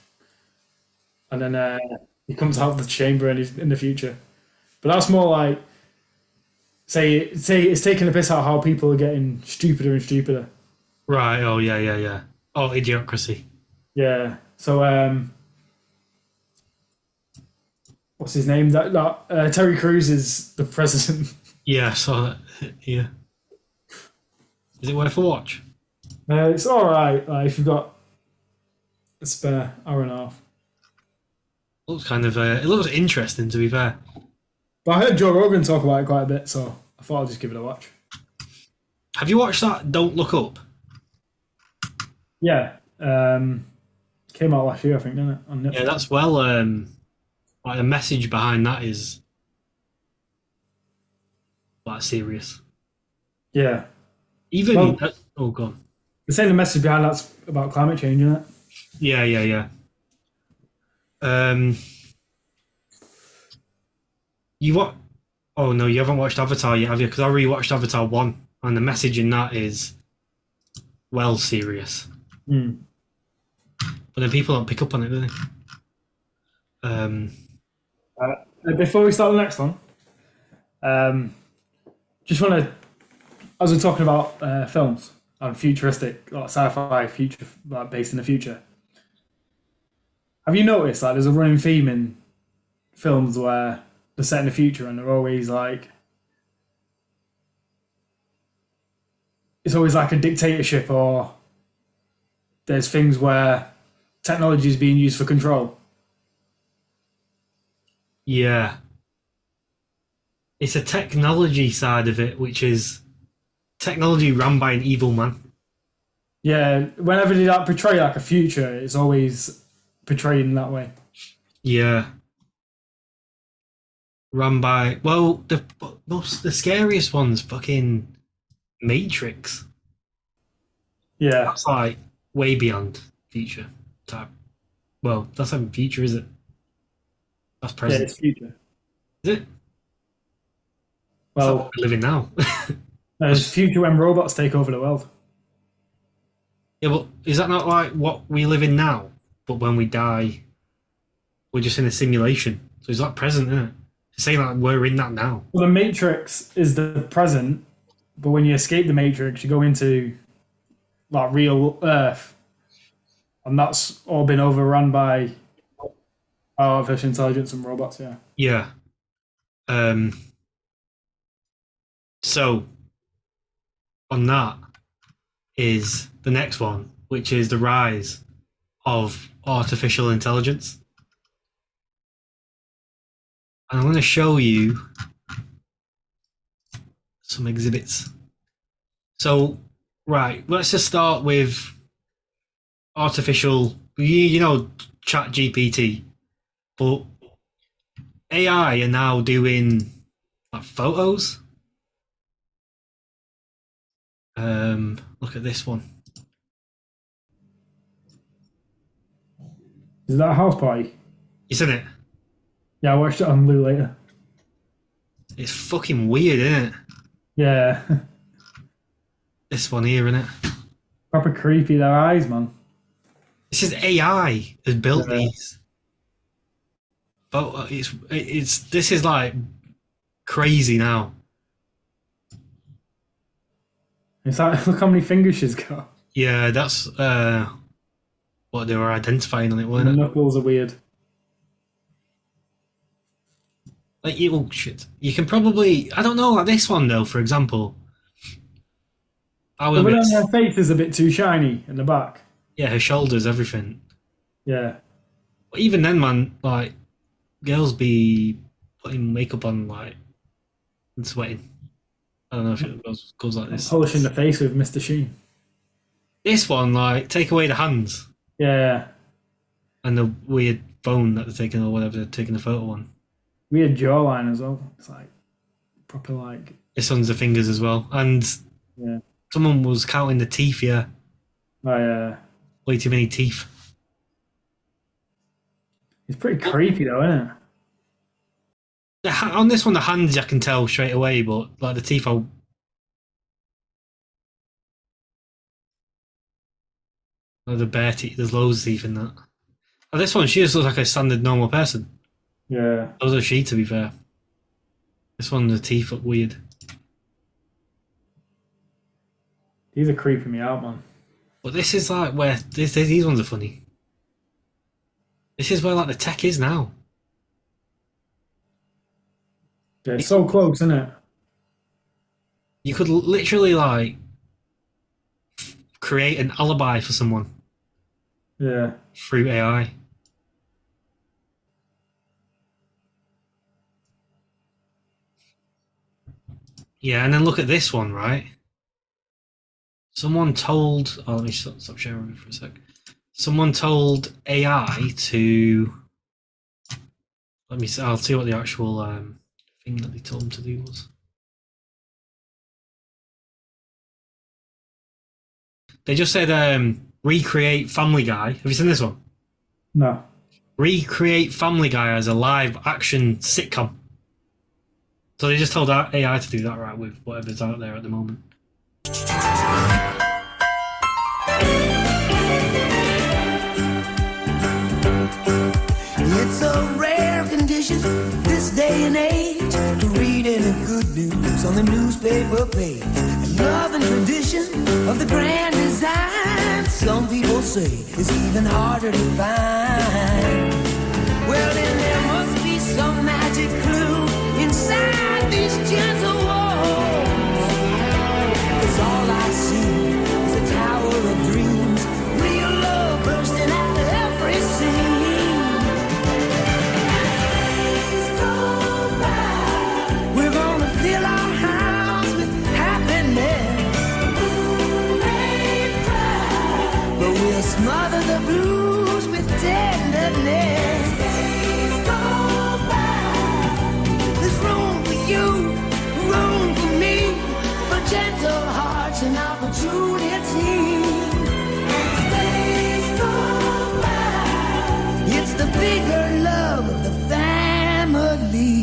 and then uh, he comes out of the chamber and he's in the future. But that's more like say say it's taking a piss out how people are getting stupider and stupider. Right. Oh yeah, yeah, yeah. Oh, idiocracy. Yeah. So um, what's his name? That that uh, Terry Crews is the president. <laughs> Yeah, I saw that. <laughs> Yeah. Is it worth a watch? Uh, it's all right like, if you've got a spare hour and a half. Looks kind of. Uh, it looks interesting, to be fair. But I heard Joe Rogan talk about it quite a bit, so I thought I'd just give it a watch. Have you watched that? Don't look up. Yeah. Um, came out last year, I think, didn't it? On Netflix. Yeah, that's well. Um, like the message behind that is like serious. Yeah. Even Well- uh, oh god. The message behind that's about climate change, isn't it? Yeah, yeah, yeah. Um, you what? Oh no, you haven't watched Avatar yet, have you? Because I rewatched Avatar one, and the message in that is well serious. Hmm. But then people don't pick up on it, do they? Um, Uh, before we start the next one, um, just want to, as we're talking about uh, films and futuristic, like sci-fi, future, like based in the future, have you noticed like there's a running theme in films where they're set in the future and they're always like, it's always like a dictatorship or there's things where technology is being used for control. yeah. It's a technology side of it, which is technology run by an evil man. Yeah, whenever they like portray like a future, it's always portrayed in that way. Yeah. Run by well, the most the scariest one's fucking Matrix. Yeah, That's like way beyond future type. Well, that's not even future, is it? That's present. yeah, it's future. is it? Well, we're living now. <laughs> there's future when robots take over the world. yeah, but is that not like what we live in now? But when we die, we're just in a simulation. So it's like present, isn't it? It's saying like we're in that now. Well, the Matrix is the present, but when you escape the Matrix, you go into like real Earth, and that's all been overrun by artificial intelligence and robots. Yeah, Yeah. Um, so, on that is the next one, which is the rise of artificial intelligence. And I'm going to show you some exhibits. So, right, let's just start with artificial, you, you know, Chat GPT, but AI are now doing like photos. Um, look at this one. Is that a house party? Isn't it? Yeah, I watched it on Blue later. It's fucking weird, isn't it? Yeah. <laughs> This one here, isn't it? Proper creepy, their eyes, man. This is AI has built Yeah. these. But uh, it's it's this is like crazy now. It's like, <laughs> look how many fingers she's got. Yeah, that's uh what they were identifying on it, The weren't it? knuckles are weird. Like you, oh shit. You can probably I don't know, like this one though, for example. I But would then her face is a bit too shiny in the back. yeah, her shoulders, everything. Yeah. But even then, man, like girls be putting makeup on like and sweating. I don't know if it goes, goes like this. Polishing the face with Mr. Sheen. This one, like, take away the hands Yeah. and the weird phone that they're taking or whatever they're taking the photo on. Weird jawline as well. It's like proper like This one's the fingers as well. And yeah. Someone was counting the teeth here. Oh yeah. Way too many teeth. It's pretty creepy though, isn't it? The ha- on this one, the hands I can tell straight away, but like the teeth, I. Oh, the bare teeth. There's loads of teeth in that. Oh, this one, she just looks like a standard normal person. Yeah. Those are she, to be fair. This one, the teeth look weird. These are creeping me out, man. But this is like where this, these ones are funny. This is where like the tech is now. Yeah, it's so close, isn't it? You could literally like create an alibi for someone Yeah. through AI. Yeah, and then look at this one, right? Someone told. Oh, let me stop, stop sharing for a sec. Someone told AI to. Let me. see- I'll see what the actual um, thing that they told him to do was. They just said um, recreate Family Guy. Have you seen this one? No. recreate Family Guy as a live action sitcom. So they just told AI to do that right with whatever's out there at the moment. It's a rare condition this day and age to read any good news on the newspaper page. Love and tradition of the grand design, some people say, is even harder to find. Well, then there must be some magic clue inside these gentle Issues with it still, but it me It stays so bad Yet the bitter love of the family.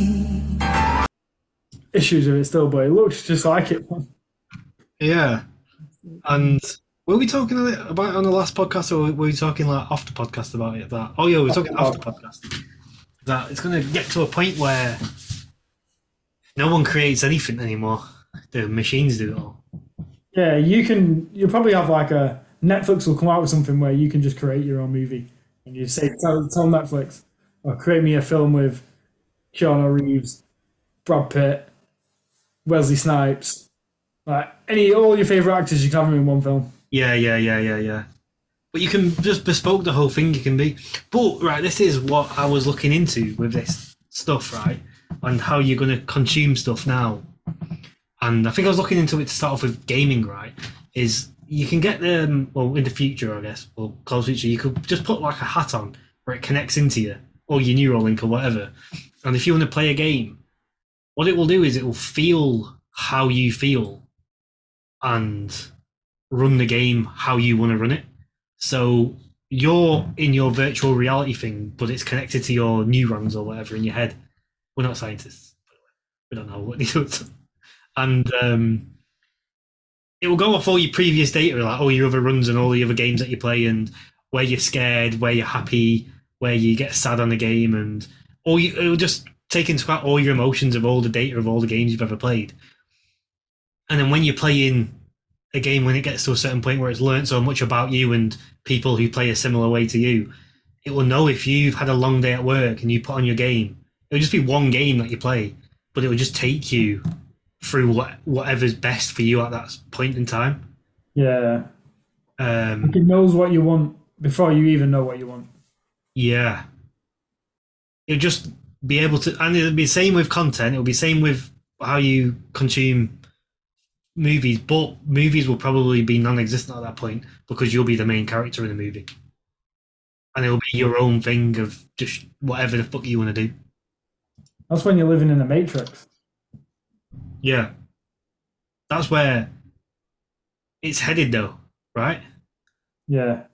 Issues are still by looks just like it. Yeah. And were we talking about it on the last podcast or were we talking like off the podcast about it? That oh yeah, we were talking off the podcast. That it's gonna get to a point where no one creates anything anymore. The machines do it all. Yeah, you can. You'll probably have like a Netflix will come out with something where you can just create your own movie, and you say tell, tell Netflix or create me a film with Keanu Reeves Brad Pitt, Wesley Snipes, like any all your favorite actors, you can have them in one film. Yeah, yeah, yeah, yeah, yeah. But you can just bespoke the whole thing. You can be, but right, this is what I was looking into with this stuff, right, and how you're going to consume stuff now. And I think I was looking into it to start off with gaming, right? Is you can get them well in the future, I guess, or close future. You could just put like a hat on where it connects into you or your neural link or whatever. And if you want to play a game, what it will do is it will feel how you feel and run the game how you want to run it. So you're in your virtual reality thing, but it's connected to your neurons or whatever in your head. We're not scientists. We don't know what they do. And um, it will go off all your previous data, like all your other runs and all the other games that you play, and where you're scared, where you're happy, where you get sad on the game, and all you, it will just take into account all your emotions of all the data of all the games you've ever played. And then when you're playing a game, when it gets to a certain point where it's learned so much about you and people who play a similar way to you, it will know if you've had a long day at work and you put on your game. It'll just be one game that you play, but it will just take you through what whatever's best for you at that point in time. Yeah, Um, it knows what you want before you even know what you want. Yeah. It'll just be able to, and it'll be the same with content. It'll be the same with how you consume movies, but movies will probably be non-existent at that point because you'll be the main character in the movie, and it'll be your own thing of just whatever the fuck you want to do. That's when you're living in a matrix. Yeah, that's where it's headed, though, right? Yeah.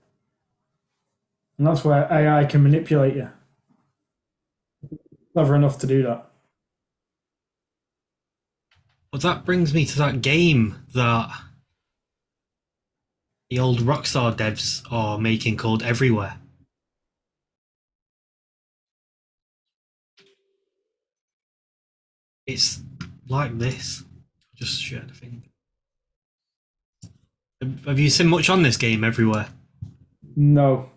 And that's where AI can manipulate you. Clever enough to do that. But that brings me to that game that the old Rockstar devs are making called Everywhere. It's like this. Just share the thing. Have you seen much on this game Everywhere? No.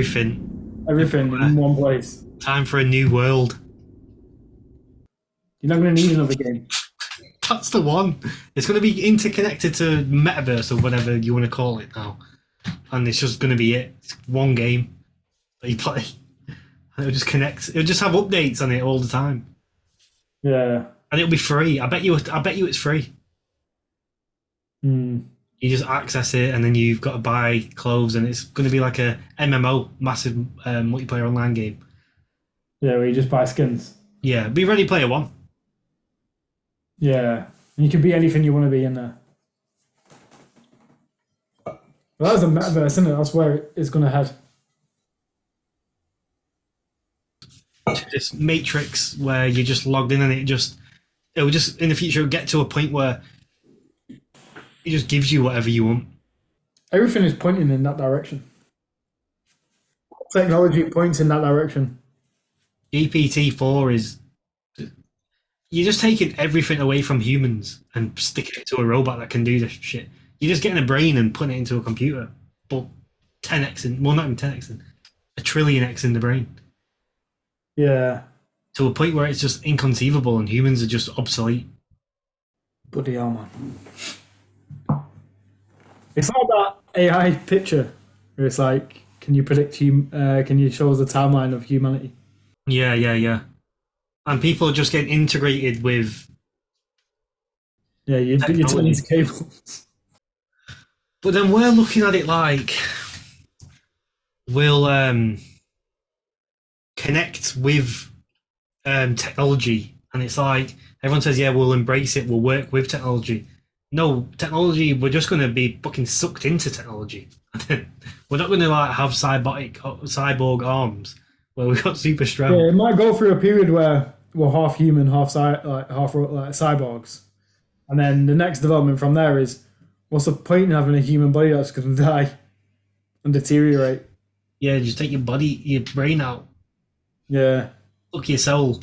Everything. Everything in one place. Time for a new world. You're not going to need another game. <laughs> That's the one. It's going to be interconnected to metaverse or whatever you want to call it now, and it's just going to be it. It's one game that you play, and <laughs> it'll just connect. It'll just have updates on it all the time, Yeah. and it'll be free. I bet you. I bet you it's free. Hmm. You just access it, and then you've got to buy clothes, and it's going to be like a MMO, massive um, multiplayer online game. Yeah, where you just buy skins. Yeah, be Ready Player One. Yeah. And you can be anything you want to be in there. Well, that's a metaverse, isn't it? That's where it's going to head. this matrix where you're just logged in and it just it will just in the future get to a point where it just gives you whatever you want. Everything is pointing in that direction. Technology points in that direction. GPT four is you're just taking everything away from humans and sticking it to a robot that can do this shit. You're just getting a brain and putting it into a computer, but 10x in well not even 10x in a trillion x in the brain Yeah. to a point where it's just inconceivable and humans are just obsolete. Bloody hell, man. It's like that AI picture where it's like, can you predict hum- uh, can you show us the timeline of humanity? Yeah, yeah, yeah. and people are just getting integrated with. Yeah, you, you're turning into cables. But then we're looking at it like we'll um, connect with um, technology, and it's like everyone says, "Yeah, we'll embrace it. We'll work with technology." No, technology. We're just going to be fucking sucked into technology. <laughs> we're not going to like have cyborg uh, cyborg arms where we've got super strength. Yeah, it might go through a period where we're half human, half cy- like half like cyborgs, and then the next development from there is, what's the point in having a human body that's going to die and deteriorate? Yeah, just take your body, your brain out. Yeah, Look your soul.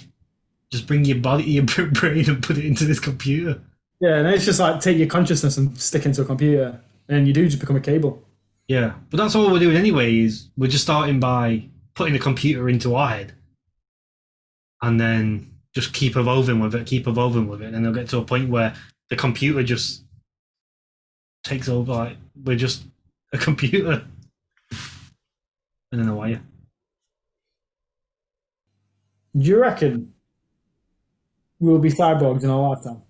Just bring your body, <laughs> your brain, and put it into this computer. Yeah, and it's just like take your consciousness and stick into a computer, and you do just become a cable. Yeah, but that's all we're doing anyway. Is we're just starting by putting a computer into our head, and then just keep evolving with it, keep evolving with it, and they'll get to a point where the computer just takes over. Like we're just <laughs> a computer. I don't know why. Do you reckon we'll be cyborgs in our lifetime?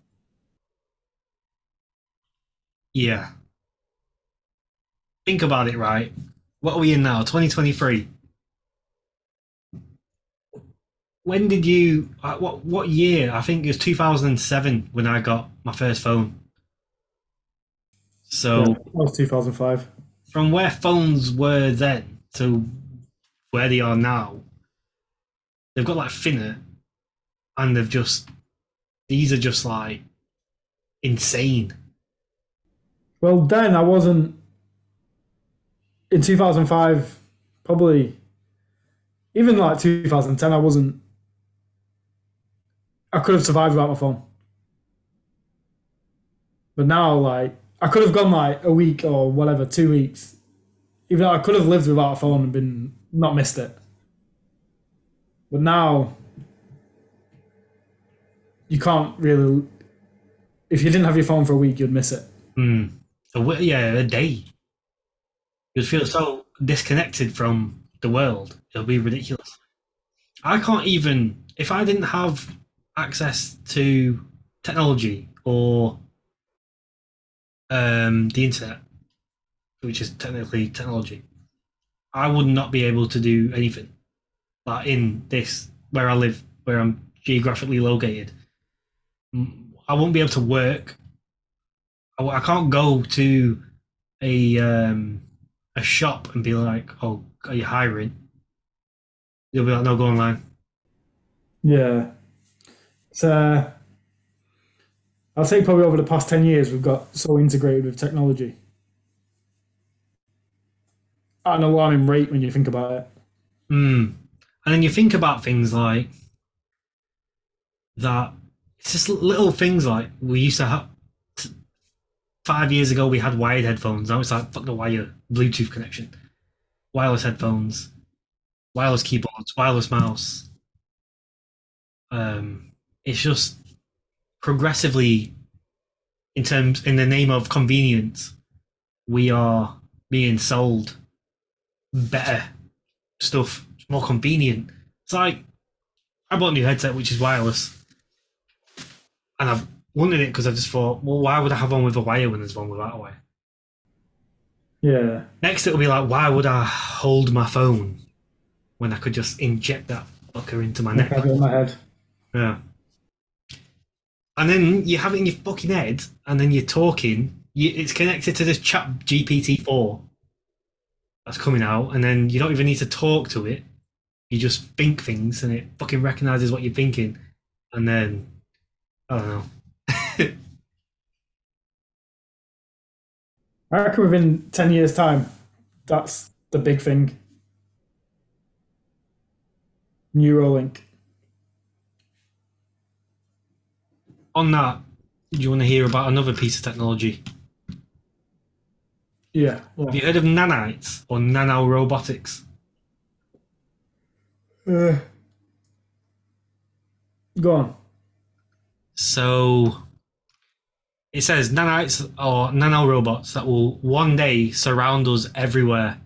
Yeah. Think about it, right? What are we in now? 2023. When did you? uh, What what year? I think it was 2007 when I got my first phone. So Yeah, was 2005. from where phones were then to where they are now, they've got like thinner, and they've just these are just like insane. Well, then I wasn't. In 2005, probably. Even like 2010, I wasn't. I could have survived without my phone. But now, like, I could have gone like a week or whatever, two weeks. Even though I could have lived without a phone and been not missed it. But now, you can't really. If you didn't have your phone for a week, you'd miss it. Hmm. A yeah, a day. You'd feel so disconnected from the world. It'll be ridiculous. I can't even if I didn't have access to technology or um, the internet, which is technically technology. I would not be able to do anything. But in this, where I live, where I'm geographically located, I won't be able to work. I, I can't go to a um, a shop and be like, "Oh, are you hiring?" You'll be like, "No, go online." Yeah. So uh, I'll say probably over the past 10 years, we've got so integrated with technology at an alarming rate when you think about it. Mm. And then you think about things like that. It's just little things like we used to have. Five years ago, we had wired headphones. Now it's like fuck the wire, Bluetooth connection, wireless headphones, wireless keyboards, wireless mouse. Um, it's just progressively, in terms in the name of convenience, we are being sold better stuff. More convenient. It's like I bought a new headset which is wireless, and I've wanted it because I just thought, well, why would I have one with a wire when there's one without a wire? Yeah. Next, it'll be like, why would I hold my phone when I could just inject that fucker into my neck? I have it in my head. Yeah. And then you have it in your fucking head, and then you're talking. You, it's connected to this chat GPT four that's coming out, and then you don't even need to talk to it. You just think things, and it fucking recognizes what you're thinking, and then I don't know. I reckon within 10 years' time, that's the big thing. Neuralink. On that, do you want to hear about another piece of technology? Yeah. Have you heard of nanites or nanorobotics? Uh, go on. So it says nanites or nanorobots that will one day surround us everywhere.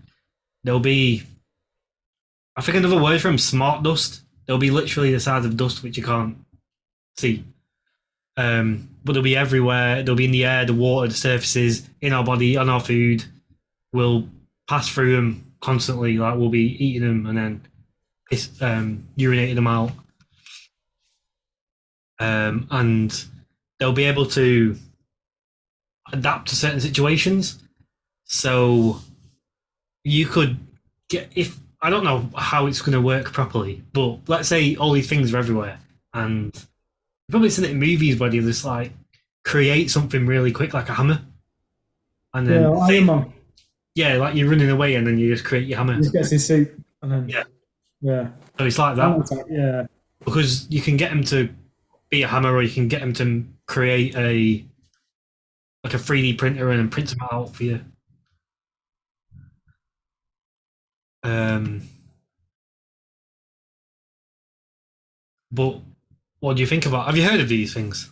There'll be, I think, another word for them: smart dust. They'll be literally the size of dust, which you can't see. Um, but they'll be everywhere. They'll be in the air, the water, the surfaces, in our body, on our food. We'll pass through them constantly. Like we'll be eating them and then piss, um, urinating them out. Um, and they'll be able to adapt to certain situations. So you could get if I don't know how it's going to work properly, but let's say all these things are everywhere, and you've probably seen it in movies where you just like create something really quick, like a hammer, and then Yeah, Man. yeah, like you're running away, and then you just create your hammer. He gets his suit and then Yeah. yeah. So it's like that attack, yeah. because you can get him to be a hammer, or you can get him to create a like a 3D printer and print them out for you. Um, but what do you think about? Have you heard of these things?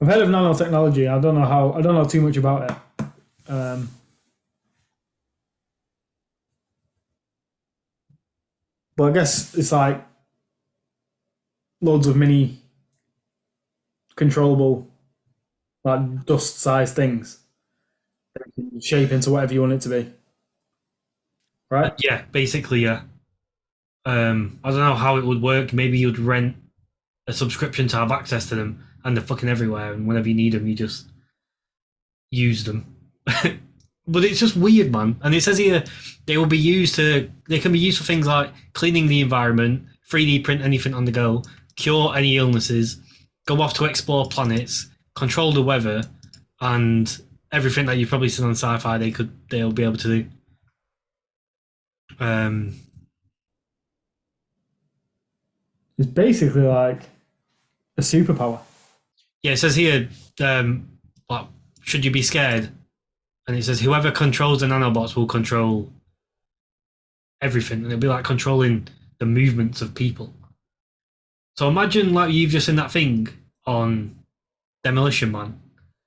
I've heard of nanotechnology. I don't know how. I don't know too much about it. Um, but I guess it's like loads of mini controllable, like dust-sized things that you can shape into whatever you want it to be. Right? Yeah, basically, yeah. Um, I don't know how it would work. Maybe you'd rent a subscription to have access to them, and they're fucking everywhere. And whenever you need them, you just use them. <laughs> but it's just weird, man. And it says here they will be used to. They can be used for things like cleaning the environment, 3D print anything on the go, cure any illnesses, go off to explore planets, control the weather, and everything that you've probably seen on sci-fi. They could. They'll be able to do. Um, It's basically like a superpower. Yeah, it says here, um, like, should you be scared? And it says whoever controls the nanobots will control everything, and it'll be like controlling the movements of people. So imagine like you've just seen that thing on Demolition Man,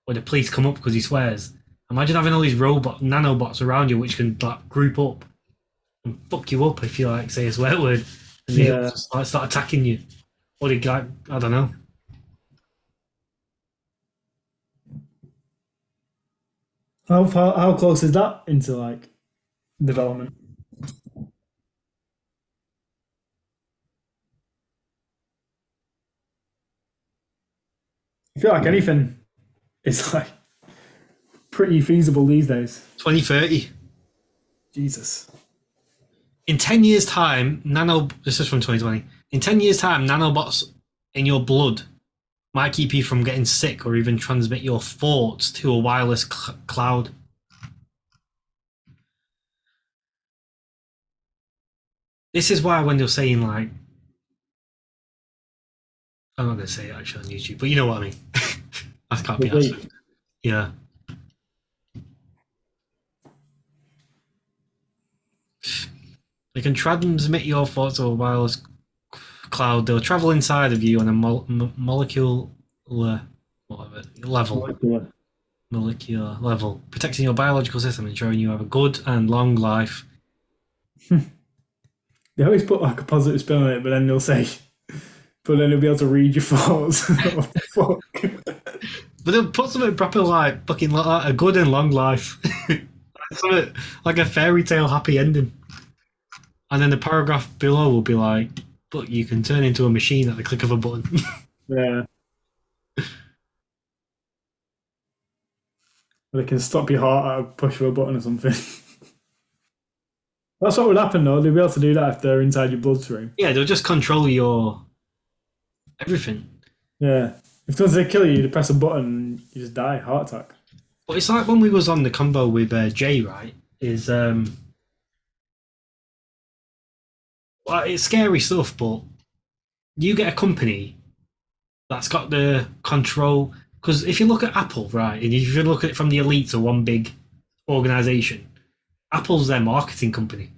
where the police come up because he swears. Imagine having all these robot nanobots around you, which can like group up and fuck you up if you like say a swear word, and they Yeah. just, like start attacking you, or they like I don't know. How far? How close is that into like development? I feel like anything is like pretty feasible these days. 2030. Jesus. In 10 years' time, nano. This is from 2020. In 10 years' time, nanobots in your blood might keep you from getting sick or even transmit your thoughts to a wireless cl- cloud. This is why when you're saying, like. I'm not going to say it actually on YouTube, but you know what I mean. <laughs> I can't be asked. Yeah. They can transmit your thoughts to a wireless cloud. They'll travel inside of you on a mol- m- molecular whatever, level, Molecular. molecular level, protecting your biological system, ensuring you have a good and long life. <laughs> They always put like a positive spin on it, but then they'll say, but then they'll be able to read your <laughs> thoughts. what the fuck? But they'll put something proper like fucking like a good and long life, <laughs> something like a fairy tale happy ending. And then the paragraph below will be like, "But you can turn into a machine at the click of a button." <laughs> Yeah. They can stop your heart at a push of a button or something. That's what would happen though. They'll be able to do that if they're inside your bloodstream. yeah, they'll just control your everything. Yeah. If they want to kill you, you press a button you just die, heart attack. But it's like when we was on the combo with uh, Jay, right? Is um, well, it's scary stuff, but you get a company that's got the control. Because if you look at Apple, right, and if you look at it from the elites of one big organization, Apple's their marketing company.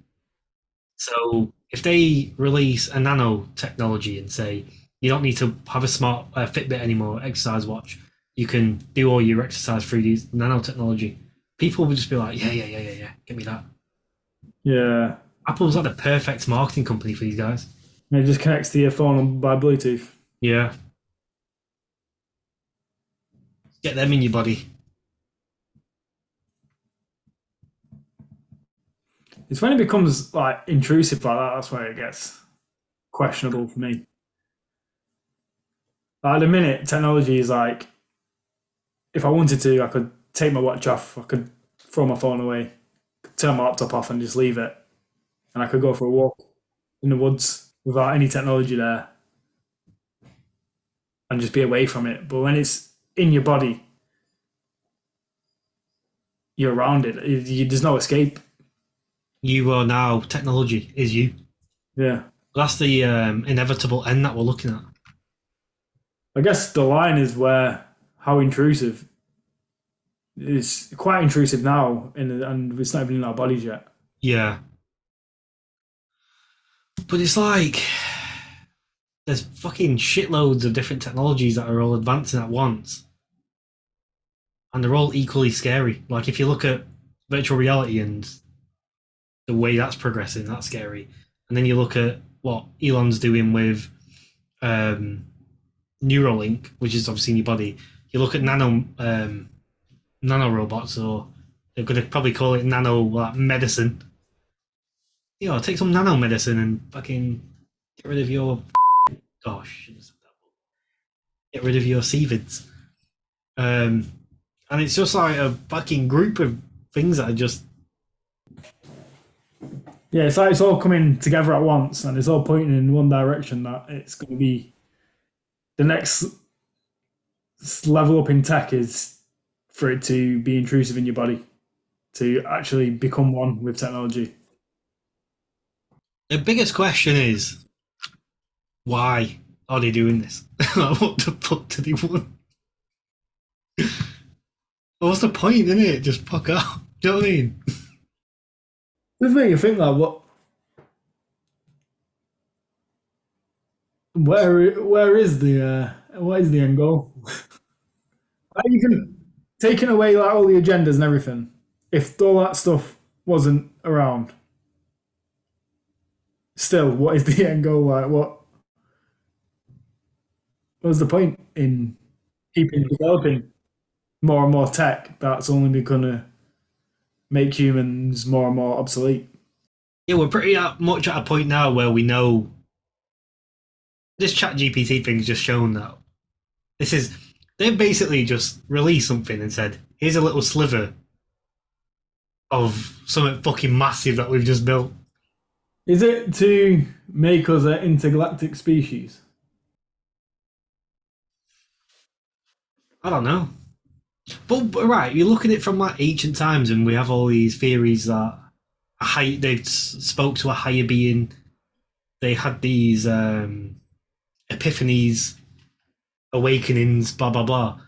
So if they release a nano technology and say you don't need to have a smart uh, Fitbit anymore, exercise watch, you can do all your exercise through these nanotechnology. People would just be like, yeah, yeah, yeah, yeah, yeah, give me that. Yeah. Apple's like the perfect marketing company for these guys. And it just connects to your phone by Bluetooth. Yeah. Get them in your body. It's when it becomes like intrusive like that. That's where it gets questionable for me. Like, at the minute, technology is like, if I wanted to, I could take my watch off. I could throw my phone away, turn my laptop off, and just leave it, and I could go for a walk in the woods without any technology there, and just be away from it. But when it's in your body, you're around it. You- you- there's no escape. You are now technology is you. Yeah. That's the um, inevitable end that we're looking at. I guess the line is where how intrusive is quite intrusive now, and and it's not even in our bodies yet. Yeah. But it's like there's fucking shitloads of different technologies that are all advancing at once. And they're all equally scary. Like if you look at virtual reality and the way that's progressing, that's scary. And then you look at what Elon's doing with um, Neuralink, which is obviously in your body. You look at nano um, nano robots, or they're going to probably call it nano like, medicine. You know, take some nano medicine and fucking get rid of your. <laughs> Gosh, that. get rid of your CVIDs. Um, and it's just like a fucking group of things that are just Yeah, it's like it's all coming together at once, and it's all pointing in one direction. That it's going to be the next level up in tech is for it to be intrusive in your body, to actually become one with technology. The biggest question is why are they doing this? <laughs> what the fuck do they want? What's the point, in it? Just fuck up. <laughs> Do you know what I mean? Does make you think like what? Where where is the uh, what is the end goal? <laughs> can taking away like all the agendas and everything. If all that stuff wasn't around, still, what is the <laughs> end goal? Like what? What's the point in keeping developing more and more tech that's only going to make humans more and more obsolete? Yeah, we're pretty much at a point now where we know this ChatGPT thing's just shown that this is they've basically just released something and said, here's a little sliver of something fucking massive that we've just built. Is it to make us an intergalactic species? I don't know. But, but right, you look at it from like ancient times, and we have all these theories that a high, they spoke to a higher being. They had these um, epiphanies, awakenings, blah blah blah.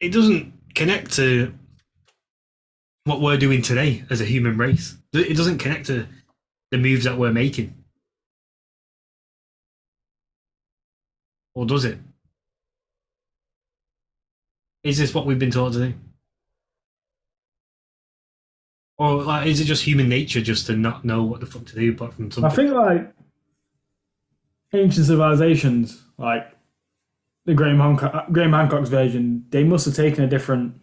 It doesn't connect to what we're doing today as a human race. It doesn't connect to the moves that we're making. Or does it? Is this what we've been taught to do? Or like, is it just human nature just to not know what the fuck to do apart from something? I think like ancient civilizations, like the Graham, Hancock, uh, Graham Hancock's version, they must have taken a different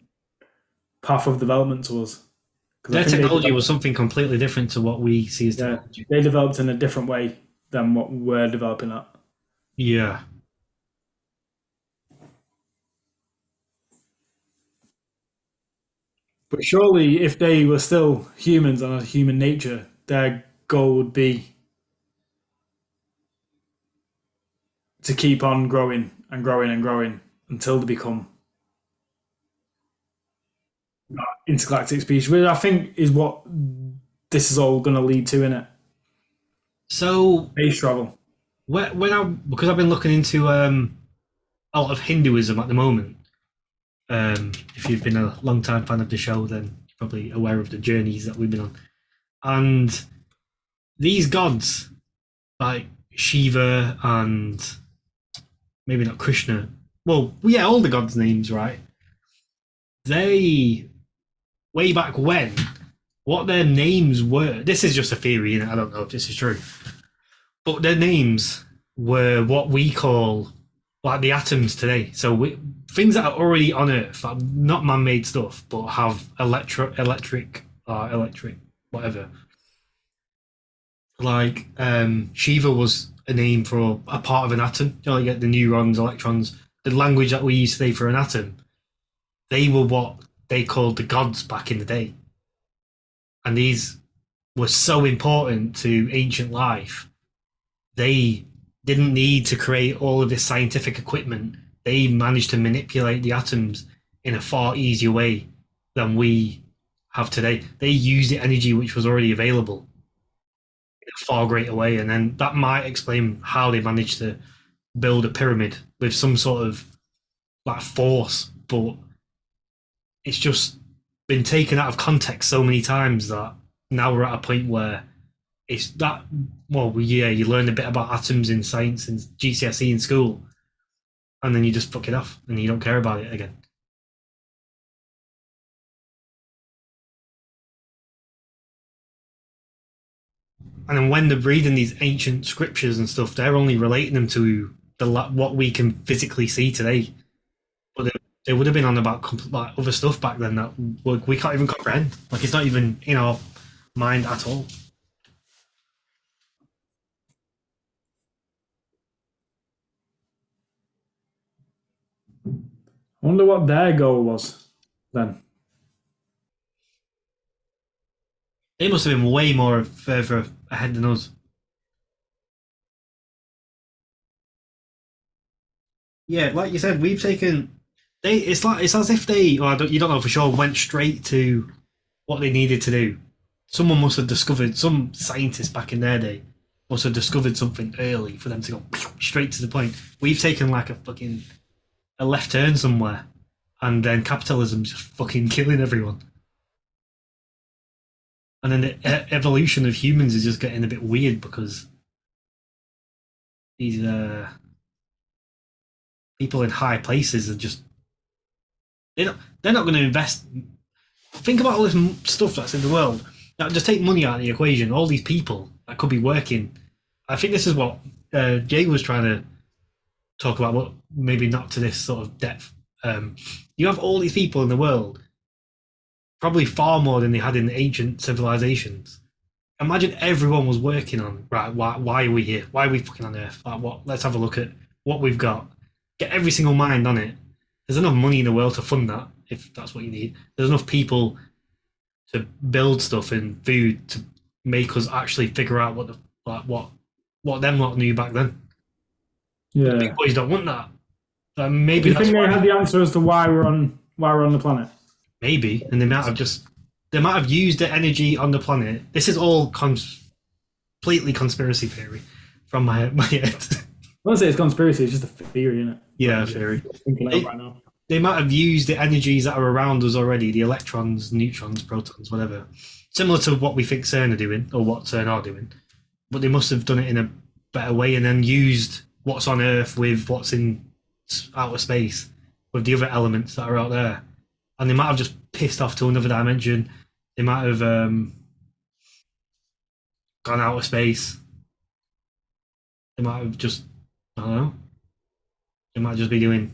path of development to us. Their technology was something completely different to what we see as yeah, technology. they developed in a different way than what we're developing at. Yeah. But surely, if they were still humans and had human nature, their goal would be to keep on growing and growing and growing until they become intergalactic species, which I think is what this is all going to lead to in it. So Space travel. when, when I because I've been looking into um, a lot of Hinduism at the moment. Um, if you've been a long time fan of the show, then you're probably aware of the journeys that we've been on. And these gods, like Shiva and maybe not Krishna, well, yeah, all the gods' names, right? They, way back when, what their names were. This is just a theory, and I don't know if this is true. But their names were what we call like the atoms today. So we, things that are already on Earth, not man-made stuff, but have electro, electric, or electric, whatever. Like um, Shiva was a name for a part of an atom. You know, you get the neurons, electrons. The language that we use today for an atom, they were what they called the gods back in the day. And these were so important to ancient life. They didn't need to create all of this scientific equipment. They managed to manipulate the atoms in a far easier way than we have today. They used the energy which was already available in a far greater way, and then that might explain how they managed to build a pyramid with some sort of like force, but it's just been taken out of context so many times that now we're at a point where it's that well yeah you learn a bit about atoms in science and GCSE in school and then you just fuck it off and you don't care about it again. And then when they're reading these ancient scriptures and stuff they're only relating them to the what we can physically see today. But they, they would have been on about like other stuff back then that we, we can't even comprehend. Like it's not even in our mind at all wonder what their goal was then. They must have been way more further ahead than us. Yeah, like you said, we've taken. They it's like it's as if they. Well, don't, you don't know for sure. Went straight to what they needed to do. Someone must have discovered. Some scientist back in their day must have discovered something early for them to go straight to the point. We've taken like a fucking a left turn somewhere, and then capitalism's just fucking killing everyone. And then the evolution of humans is just getting a bit weird because these uh, people in high places are just they don't, they're not going to invest. Think about all this stuff that's in the world. Now, just take money out of the equation. All these people that could be working. I think this is what uh, Jay was trying to talk about, what maybe not to this sort of depth. Um, you have all these people in the world, probably far more than they had in ancient civilizations. Imagine everyone was working on right. Why, why are we here? Why are we fucking on Earth? Like, what? Let's have a look at what we've got. Get every single mind on it. There's enough money in the world to fund that if that's what you need. There's enough people to build stuff and food to make us actually figure out what the like what what them lot knew back then. Yeah. Big boys don't want that. Maybe Do you think they had the answer as to why we're on why we're on the planet? Maybe, and they might have just they might have used the energy on the planet. This is all cons- completely conspiracy theory from my my head. I won't say it's conspiracy, it's just a theory, isn't it? yeah, theory. They, right they might have used the energies that are around us already, the electrons, neutrons, protons, whatever, similar to what we think CERN are doing or what CERN are doing. But they must have done it in a better way and then used what's on Earth with what's in outer space with the other elements that are out there. And they might have just pissed off to another dimension. They might have um, gone out of space. They might have just, I don't know. They might just be doing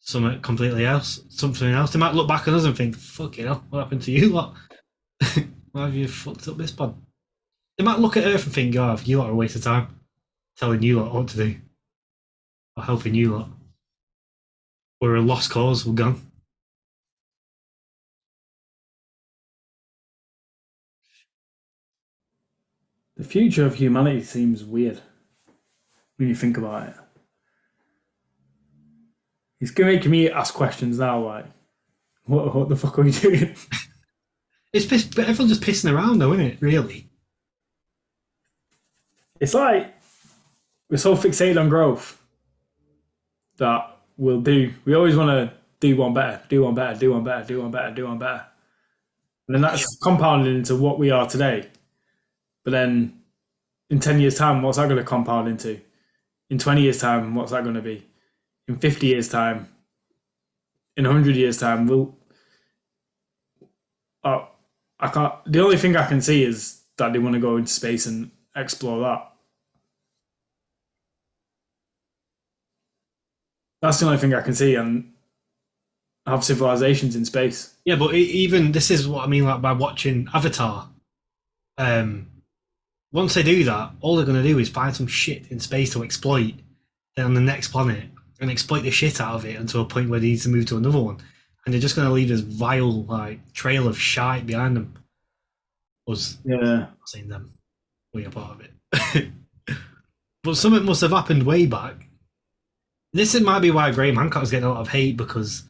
something completely else, something else. They might look back on us and think, "Fucking hell, what happened to you lot? <laughs> Why have you fucked up this pod?" They might look at Earth and think, "Oh, you lot are a waste of time, telling you lot what to do, or helping you lot. We're a lost cause. We're gone." The future of humanity seems weird when you think about it. It's gonna make me ask questions now, like, what, what the fuck are we doing? <laughs> It's piss- but everyone's just pissing around, though, isn't it? Really? It's like we're so fixated on growth that we'll do. We always want to do one better, do one better, do one better, do one better, do one better, and then that's compounded into what we are today. But then, in ten years' time, what's that going to compound into? In twenty years' time, what's that going to be? In fifty years' time? In hundred years' time, we'll. Uh, I can't. The only thing I can see is that they want to go into space and explore that. That's the only thing I can see, and have civilizations in space. Yeah, but e- even this is what I mean, like by watching Avatar. Um, once they do that, all they're going to do is find some shit in space to exploit then on the next planet and exploit the shit out of it until a point where they need to move to another one, and they're just going to leave this vile like trail of shite behind them. Us, Yeah. not saying them, we are part of it. <laughs> but something must have happened way back. This might be why Graham Hancock's getting a lot of hate because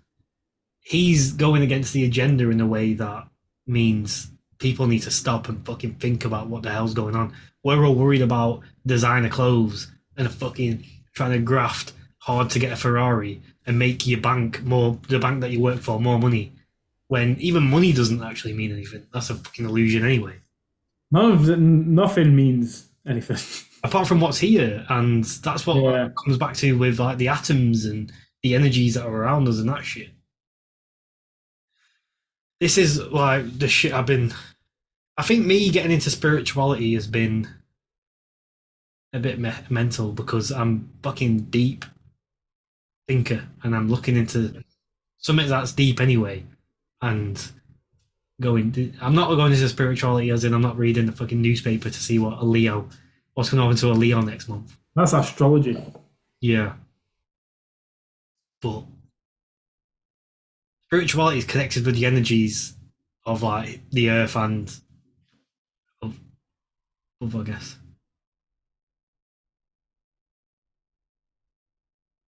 he's going against the agenda in a way that means people need to stop and fucking think about what the hell's going on. We're all worried about designer clothes and fucking trying to graft hard to get a Ferrari and make your bank more the bank that you work for more money. When even money doesn't actually mean anything. That's a fucking illusion anyway. None of the, nothing means anything. <laughs> Apart from what's here, and that's what Yeah. comes back to with like the atoms and the energies that are around us and that shit. This is like the shit I've been. I think me getting into spirituality has been a bit me- mental because I'm fucking deep thinker and I'm looking into something that's deep anyway, and going. I'm not going into spirituality as in I'm not reading the fucking newspaper to see what a Leo, what's going to happen to a Leo next month. That's astrology. Yeah. But spirituality is connected with the energies of like the earth and of, of I guess.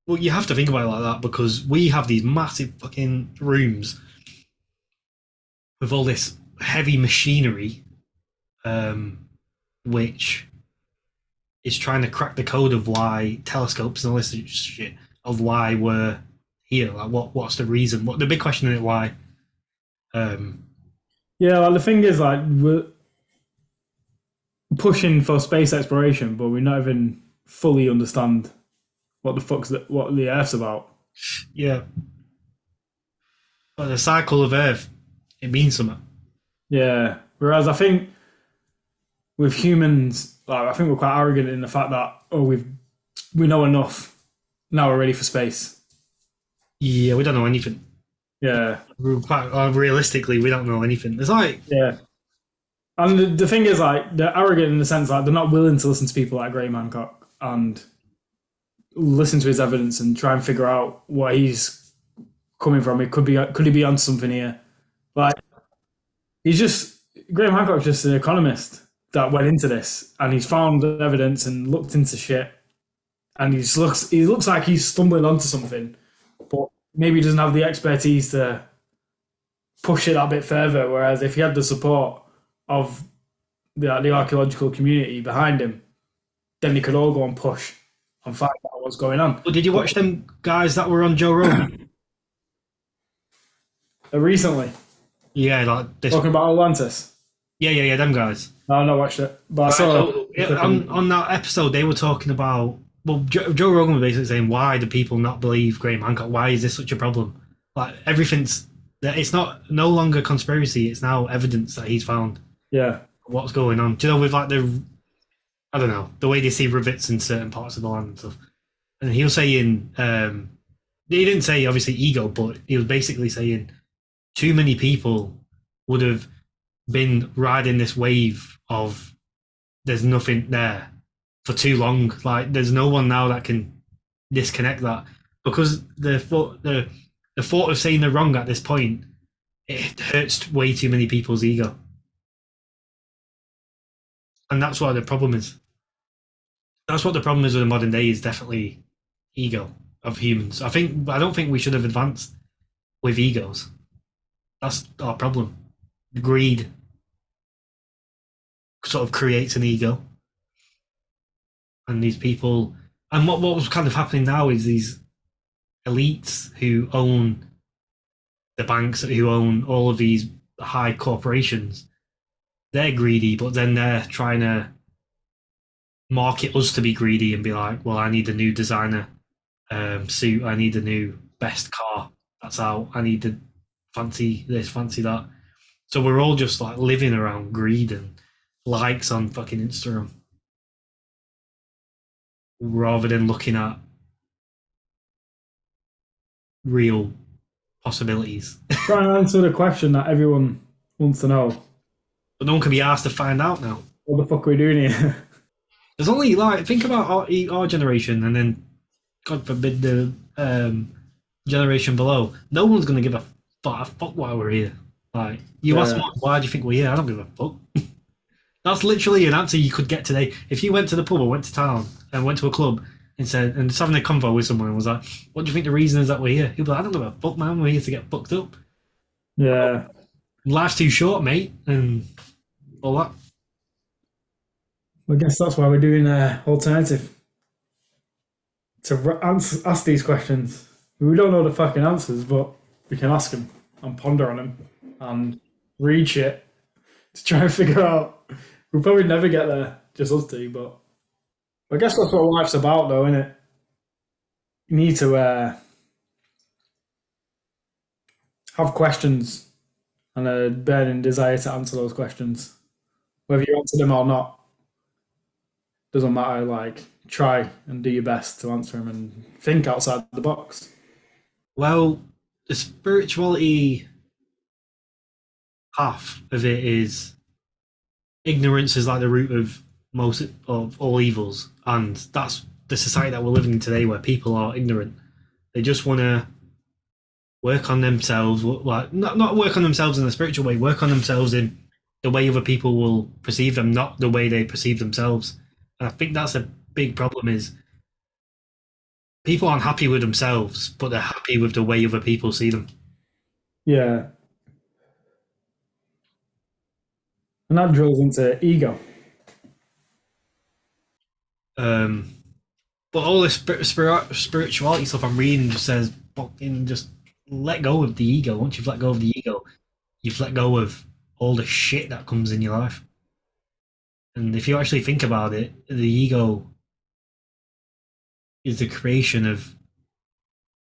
Well, you have to think about it like that because we have these massive fucking rooms with all this heavy machinery, um, which is trying to crack the code of why telescopes and all this shit of why we're here. Like, what what's the reason? What the big question is why? Um, Yeah, like the thing is, like we're pushing for space exploration, but we're not even fully understand what the fuck's the, what the Earth's about. yeah, but the cycle of Earth it means something. Yeah. Whereas I think with humans, like I think we're quite arrogant in the fact that oh we've we know enough. Now we're ready for space. Yeah, we don't know anything. Yeah. We're quite uh, realistically, we don't know anything. It's like Yeah. And the, the thing is, like, they're arrogant in the sense like they're not willing to listen to people like Graham Hancock and listen to his evidence and try and figure out where he's coming from. It could be could he be on something here? Like, he's just Graham Hancock's just an economist that went into this and he's found evidence and looked into shit, and he looks he looks like he's stumbling onto something, but maybe he doesn't have the expertise to push it that bit further. Whereas if he had the support of the, the archaeological community behind him, then they could all go and push and find out what's going on. But did you watch them guys that were on Joe Rogan? Uh, <coughs> recently, yeah, like this. talking about Atlantis. Yeah, yeah, yeah, them guys. No, I've not watched it, but I saw. on, on that episode, they were talking about. Well, Joe, Joe Rogan was basically saying, "Why do people not believe Graham Hancock? Why is this such a problem? Like everything's it's not no longer conspiracy. It's now evidence that he's found yeah, what's going on. Do you know with like the, I don't know the way they see rivets in certain parts of the land and stuff. And he was saying, um, he didn't say obviously ego, but he was basically saying too many people would have been riding this wave of there's nothing there for too long. Like there's no one now that can disconnect that because the thought the the thought of saying they're wrong at this point it hurts way too many people's ego, and that's what the problem is. That's what the problem is with the modern day is definitely ego of humans. I think I don't think we should have advanced with egos. That's our problem. Greed sort of creates an ego. And these people and what what was kind of happening now is these elites who own the banks who own all of these high corporations, they're greedy, but then they're trying to market us to be greedy and be like, well, I need a new designer um, suit, I need a new best car that's out, I need to fancy this, fancy that. So we're all just like living around greed and likes on fucking Instagram rather than looking at real possibilities. <laughs> Try and answer the question that everyone wants to know. But no one can be asked to find out now. What the fuck are we doing here? <laughs> There's only like think about our, our generation, and then God forbid the um, generation below. No one's gonna give a fuck, a fuck why we're here. Like you ask Yeah. someone, why do you think we're here? I don't give a fuck. <laughs> That's literally an answer you could get today. If you went to the pub or went to town and went to a club and said and just having a convo with someone and was like, "What do you think the reason is that we're here?" You'd be like, "I don't give a fuck, man. We're here to get fucked up. Yeah. Life's too short, mate." And all that. I guess that's why we're doing an alternative to answer, ask these questions. We don't know the fucking answers, but we can ask them and ponder on them and read shit to try and <laughs> figure out. We'll probably never get there, just us two, but I guess that's what life's about, though, isn't it? You need to uh, have questions and a burning desire to answer those questions, whether you answer them or not doesn't matter. Like, try and do your best to answer them and think outside the box. Well, the spirituality half of it is ignorance is like the root of most of all evils, and that's the society that we're living in today, where people are ignorant. They just want to work on themselves, like not not work on themselves in a spiritual way, work on themselves in the way other people will perceive them, not the way they perceive themselves. And I think that's a big problem. Is people aren't happy with themselves, but they're happy with the way other people see them. Yeah. And that drills into ego. Um, but all this spir- spir- spirituality stuff I'm reading just says, fucking just let go of the ego. Once you've let go of the ego, you've let go of all the shit that comes in your life. And if you actually think about it, the ego is the creation of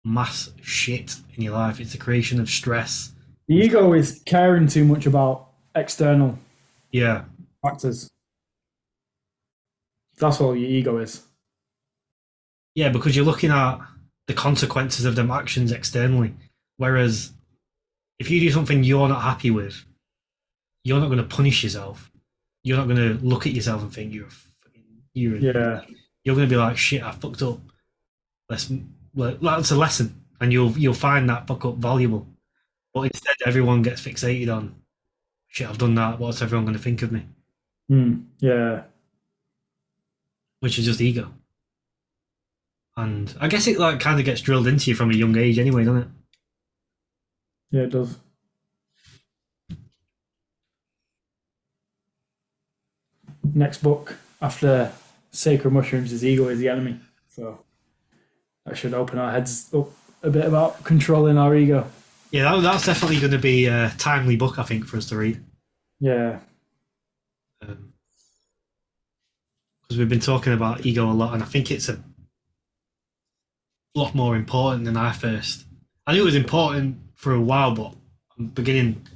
mass shit in your life. It's the creation of stress. The ego is caring too much about external Yeah. factors. That's all your ego is. Yeah, because you're looking at the consequences of them actions externally. Whereas if you do something you're not happy with, you're not going to punish yourself. You're not going to look at yourself and think you're fucking you're. Yeah. You're going to be like, shit, I fucked up. Let's. Well, that's a lesson, and you'll you'll find that fuck up valuable. But instead, everyone gets fixated on, shit, I've done that. What's everyone going to think of me? Hmm. Yeah. which is just ego. And I guess it like kind of gets drilled into you from a young age, anyway, doesn't it? Yeah, it does. Next book after Sacred Mushrooms is Ego is the Enemy. So that should open our heads up a bit about controlling our ego. Yeah, that, that's definitely going to be a timely book, I think, for us to read Yeah. Um, because we've been talking about ego a lot, and I think it's a lot more important than I first. I knew it was important for a while, but I'm beginning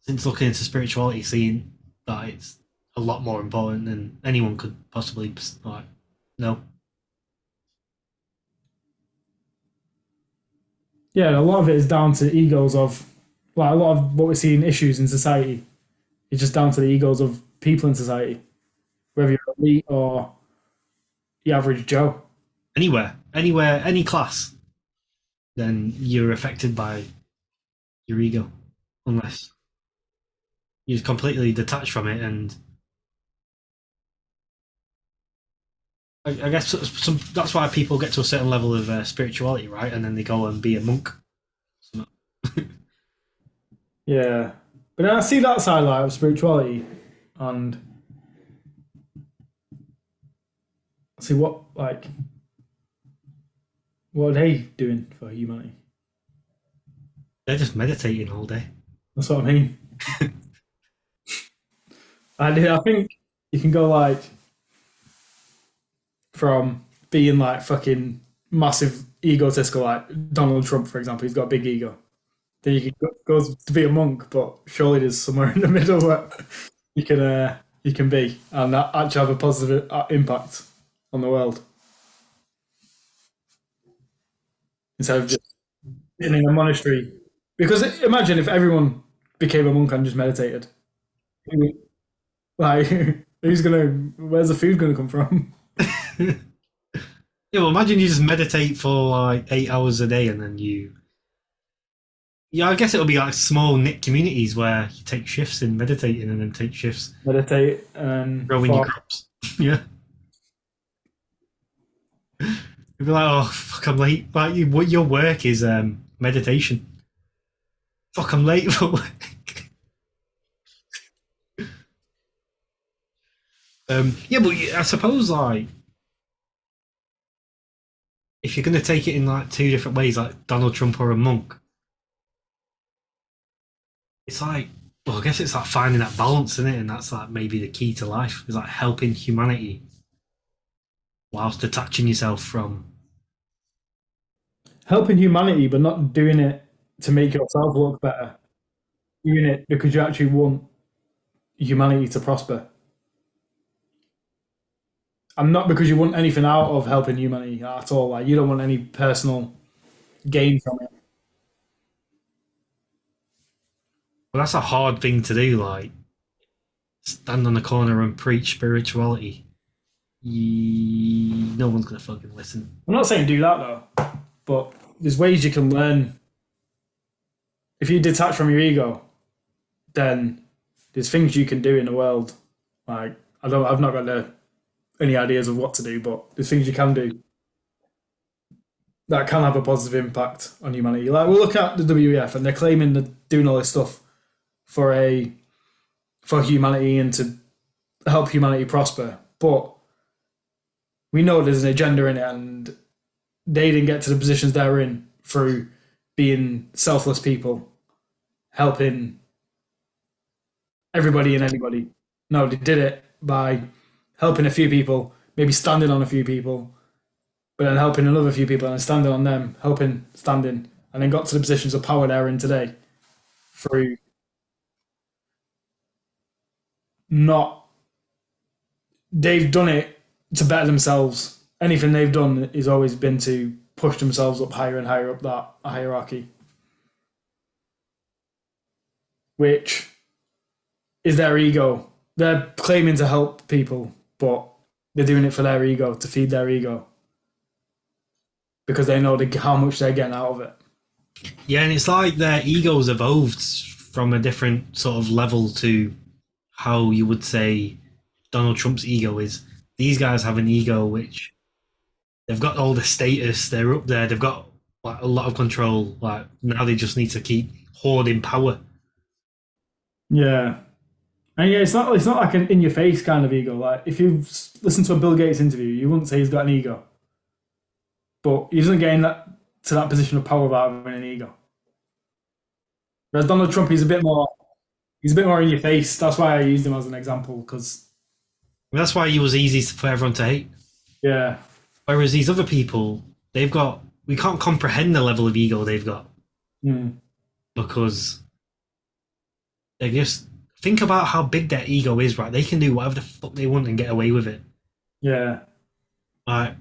since looking into spirituality, seeing that it's a lot more important than anyone could possibly like know. Yeah, a lot of it is down to egos of like a lot of what we're seeing issues in society is just down to the egos of people in society. Whether you're elite or the average Joe. anywhere, anywhere, any class, then you're affected by your ego, unless you're completely detached from it. And I, I guess some, that's why people get to a certain level of uh, spirituality, right? And then they go and be a monk. <laughs> Yeah. But I see that side like of spirituality and see what like what are they doing for humanity? They're just meditating all day. That's what I mean. <laughs> I do- I think you can go like from being like fucking massive egotistical like Donald Trump, for example, he's got a big ego. then you go, go to be a monk, but surely there's somewhere in the middle where you can uh, you can be and that actually have a positive uh, impact on the world instead of just in a monastery. Because imagine if everyone became a monk and just meditated. Like, <laughs> who's gonna? Where's the food gonna come from? <laughs> Yeah, well, imagine you just meditate for like eight hours a day and then you. Yeah, I guess it'll be like small knit communities where you take shifts in meditating and then take shifts Meditate and growing your crops. <laughs> yeah. You'd be like, oh, fuck, I'm late. Like, you, what your work is um, meditation. Fuck, I'm late for work. Um, yeah, but I suppose, like, if you're going to take it in like two different ways, like Donald Trump or a monk, it's like, well, I guess it's like finding that balance in it, and that's like maybe the key to life is like helping humanity whilst detaching yourself from. helping humanity, but not doing it to make yourself look better. Doing it because you actually want humanity to prosper. And not because you want anything out of helping humanity at all. Like you don't want any personal gain from it. Well, that's a hard thing to do. Like, stand on the corner and preach spirituality. Ye- No one's gonna fucking listen. I'm not saying do that though, but there's ways you can learn. If you detach from your ego, then there's things you can do in the world. Like I don't, I've not got the, any ideas of what to do, but there's things you can do that can have a positive impact on humanity. Like we look at the WEF and they're claiming they're doing all this stuff for a for humanity and to help humanity prosper, but we know there's an agenda in it and they didn't get to the positions they're in through being selfless people, helping everybody and anybody. No, they did it by helping a few people, maybe standing on a few people, but then helping another few people and standing on them, helping, standing, and then got to the positions of power they're in today through not they've done it to better themselves. Anything they've done has always been to push themselves up higher and higher up that hierarchy, which is their ego. They're claiming to help people, but they're doing it for their ego to feed their ego because they know the, how much they're getting out of it. Yeah, and it's like their egos evolved from a different sort of level to how you would say Donald Trump's ego is. These guys have an ego which they've got all the status, they're up there, they've got like a lot of control. Like now they just need to keep hoarding power. Yeah. And yeah, it's not it's not like an in your face kind of ego. Like if you listen to a Bill Gates interview, you wouldn't say he's got an ego. But he doesn't get in that to that position of power without having an ego. Whereas Donald Trump, he's a bit more he's a bit more in your face. That's why I used him as an example because That's why he was easy for everyone to hate. yeah, Whereas these other people, they've got we can't comprehend the level of ego they've got mm, because they're just think about how big their ego is, right? They can do whatever the fuck they want and get away with it. yeah, Like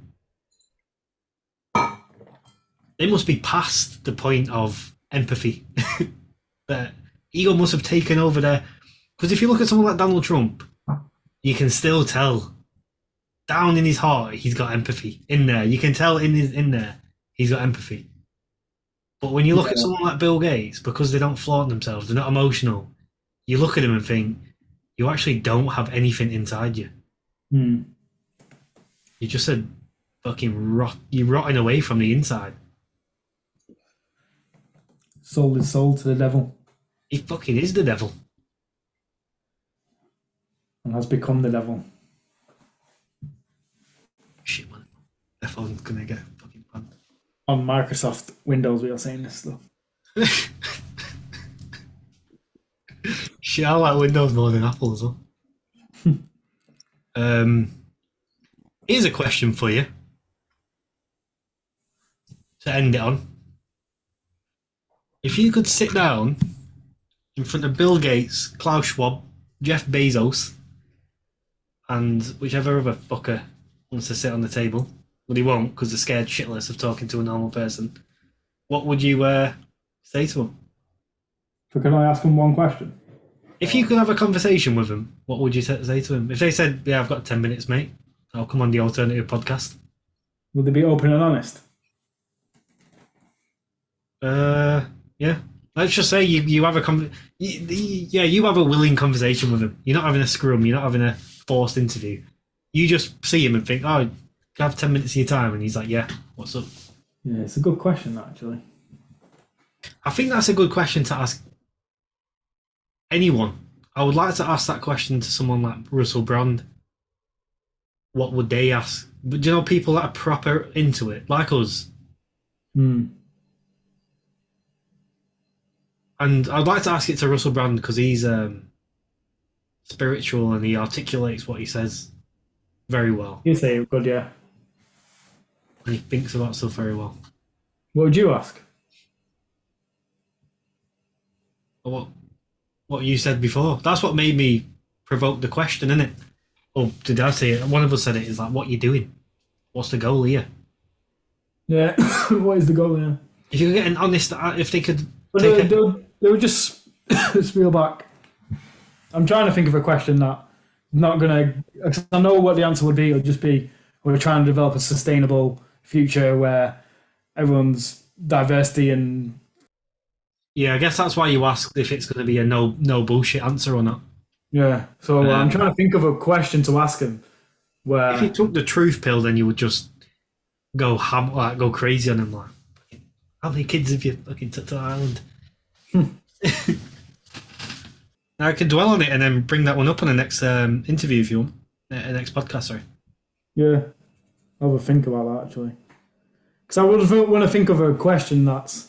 they must be past the point of empathy. <laughs> that ego must have taken over there. Because if you look at someone like Donald Trump, you can still tell down in his heart he's got empathy in there. You can tell in his in there he's got empathy. But when you look at someone like Bill Gates, because they don't flaunt themselves, they're not emotional. You look at him and think you actually don't have anything inside you. mm, You're just a fucking rot. You're rotting away from the inside. sold his soul to the devil He fucking is the devil. and has become the devil. Shit, man. Their phone's gonna get fucking banned. On Microsoft Windows, we are saying this stuff. <laughs> Shit, I like Windows more than Apple as well. <laughs> um, here's a question for you to end it on. If you could sit down in front of Bill Gates, Klaus Schwab, Jeff Bezos, and whichever other fucker wants to sit on the table, but he won't because they're scared shitless of talking to a normal person. What would you uh, say to them? So can I ask him one question? If you could have a conversation with them, what would you say to them? If they said, "Yeah, I've got ten minutes, mate," I'll come on the alternative podcast. Will they be open and honest? Uh, yeah. Let's just say you, you have a con- you, you- yeah you have a willing conversation with him. You're not having a scrum. You're not having a forced interview. You just see him and think, "Oh, I have ten minutes of your time?" And he's like, "Yeah, what's up?" Yeah, it's a good question actually. I think that's a good question to ask anyone. I would like to ask that question to someone like Russell Brand. What would they ask? But do you know people that are proper into it, like us? Hmm. And I'd like to ask it to Russell Brand because he's um, spiritual and he articulates what he says very well, You say good, yeah. and he thinks about stuff very well. What would you ask? What what you said before? That's what made me provoke the question, isn't it? Or did I say it? One of us said it. Is like, what you doing? What's the goal here? Yeah. <coughs> what is the goal there? If you get an honest, uh, if they could But they, a, they, would, they just <coughs> spiel back. I'm trying to think of a question that not gonna. 'cause I know what the answer would be. It would just be we're trying to develop a sustainable future where everyone's diversity and yeah, I guess that's why you asked if it's going to be a no no bullshit answer or not. yeah. So uh, I'm Um, trying to think of a question to ask him where If you took the truth pill, then you would just go ham, like go crazy on him. Like, how many kids have you fucking took to Ireland? <laughs> I can dwell on it and then bring that one up on the next um, interview if you want, uh, next podcast. Sorry. Yeah, I'll have a think about that actually. Because I would want to think of a question that's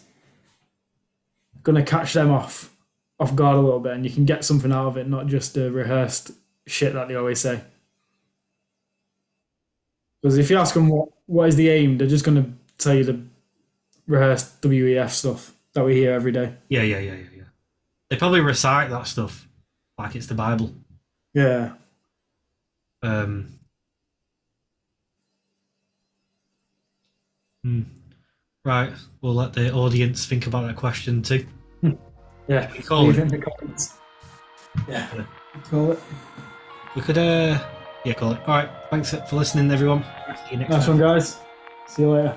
going to catch them off off guard a little bit, and you can get something out of it, not just the rehearsed shit that they always say. Because if you ask them what what is the aim, they're just going to tell you the rehearsed WEF stuff that we hear every day. Yeah, yeah, yeah, yeah, yeah. They probably recite that stuff like it's the Bible. Yeah, Um, hmm. Right, we'll let the audience think about that question too. <laughs> yeah. Call Leave it. in the comments. Yeah, call it. We could, uh, yeah, call it. All right, thanks for listening, everyone. See you next Nice time. one, guys. See you later.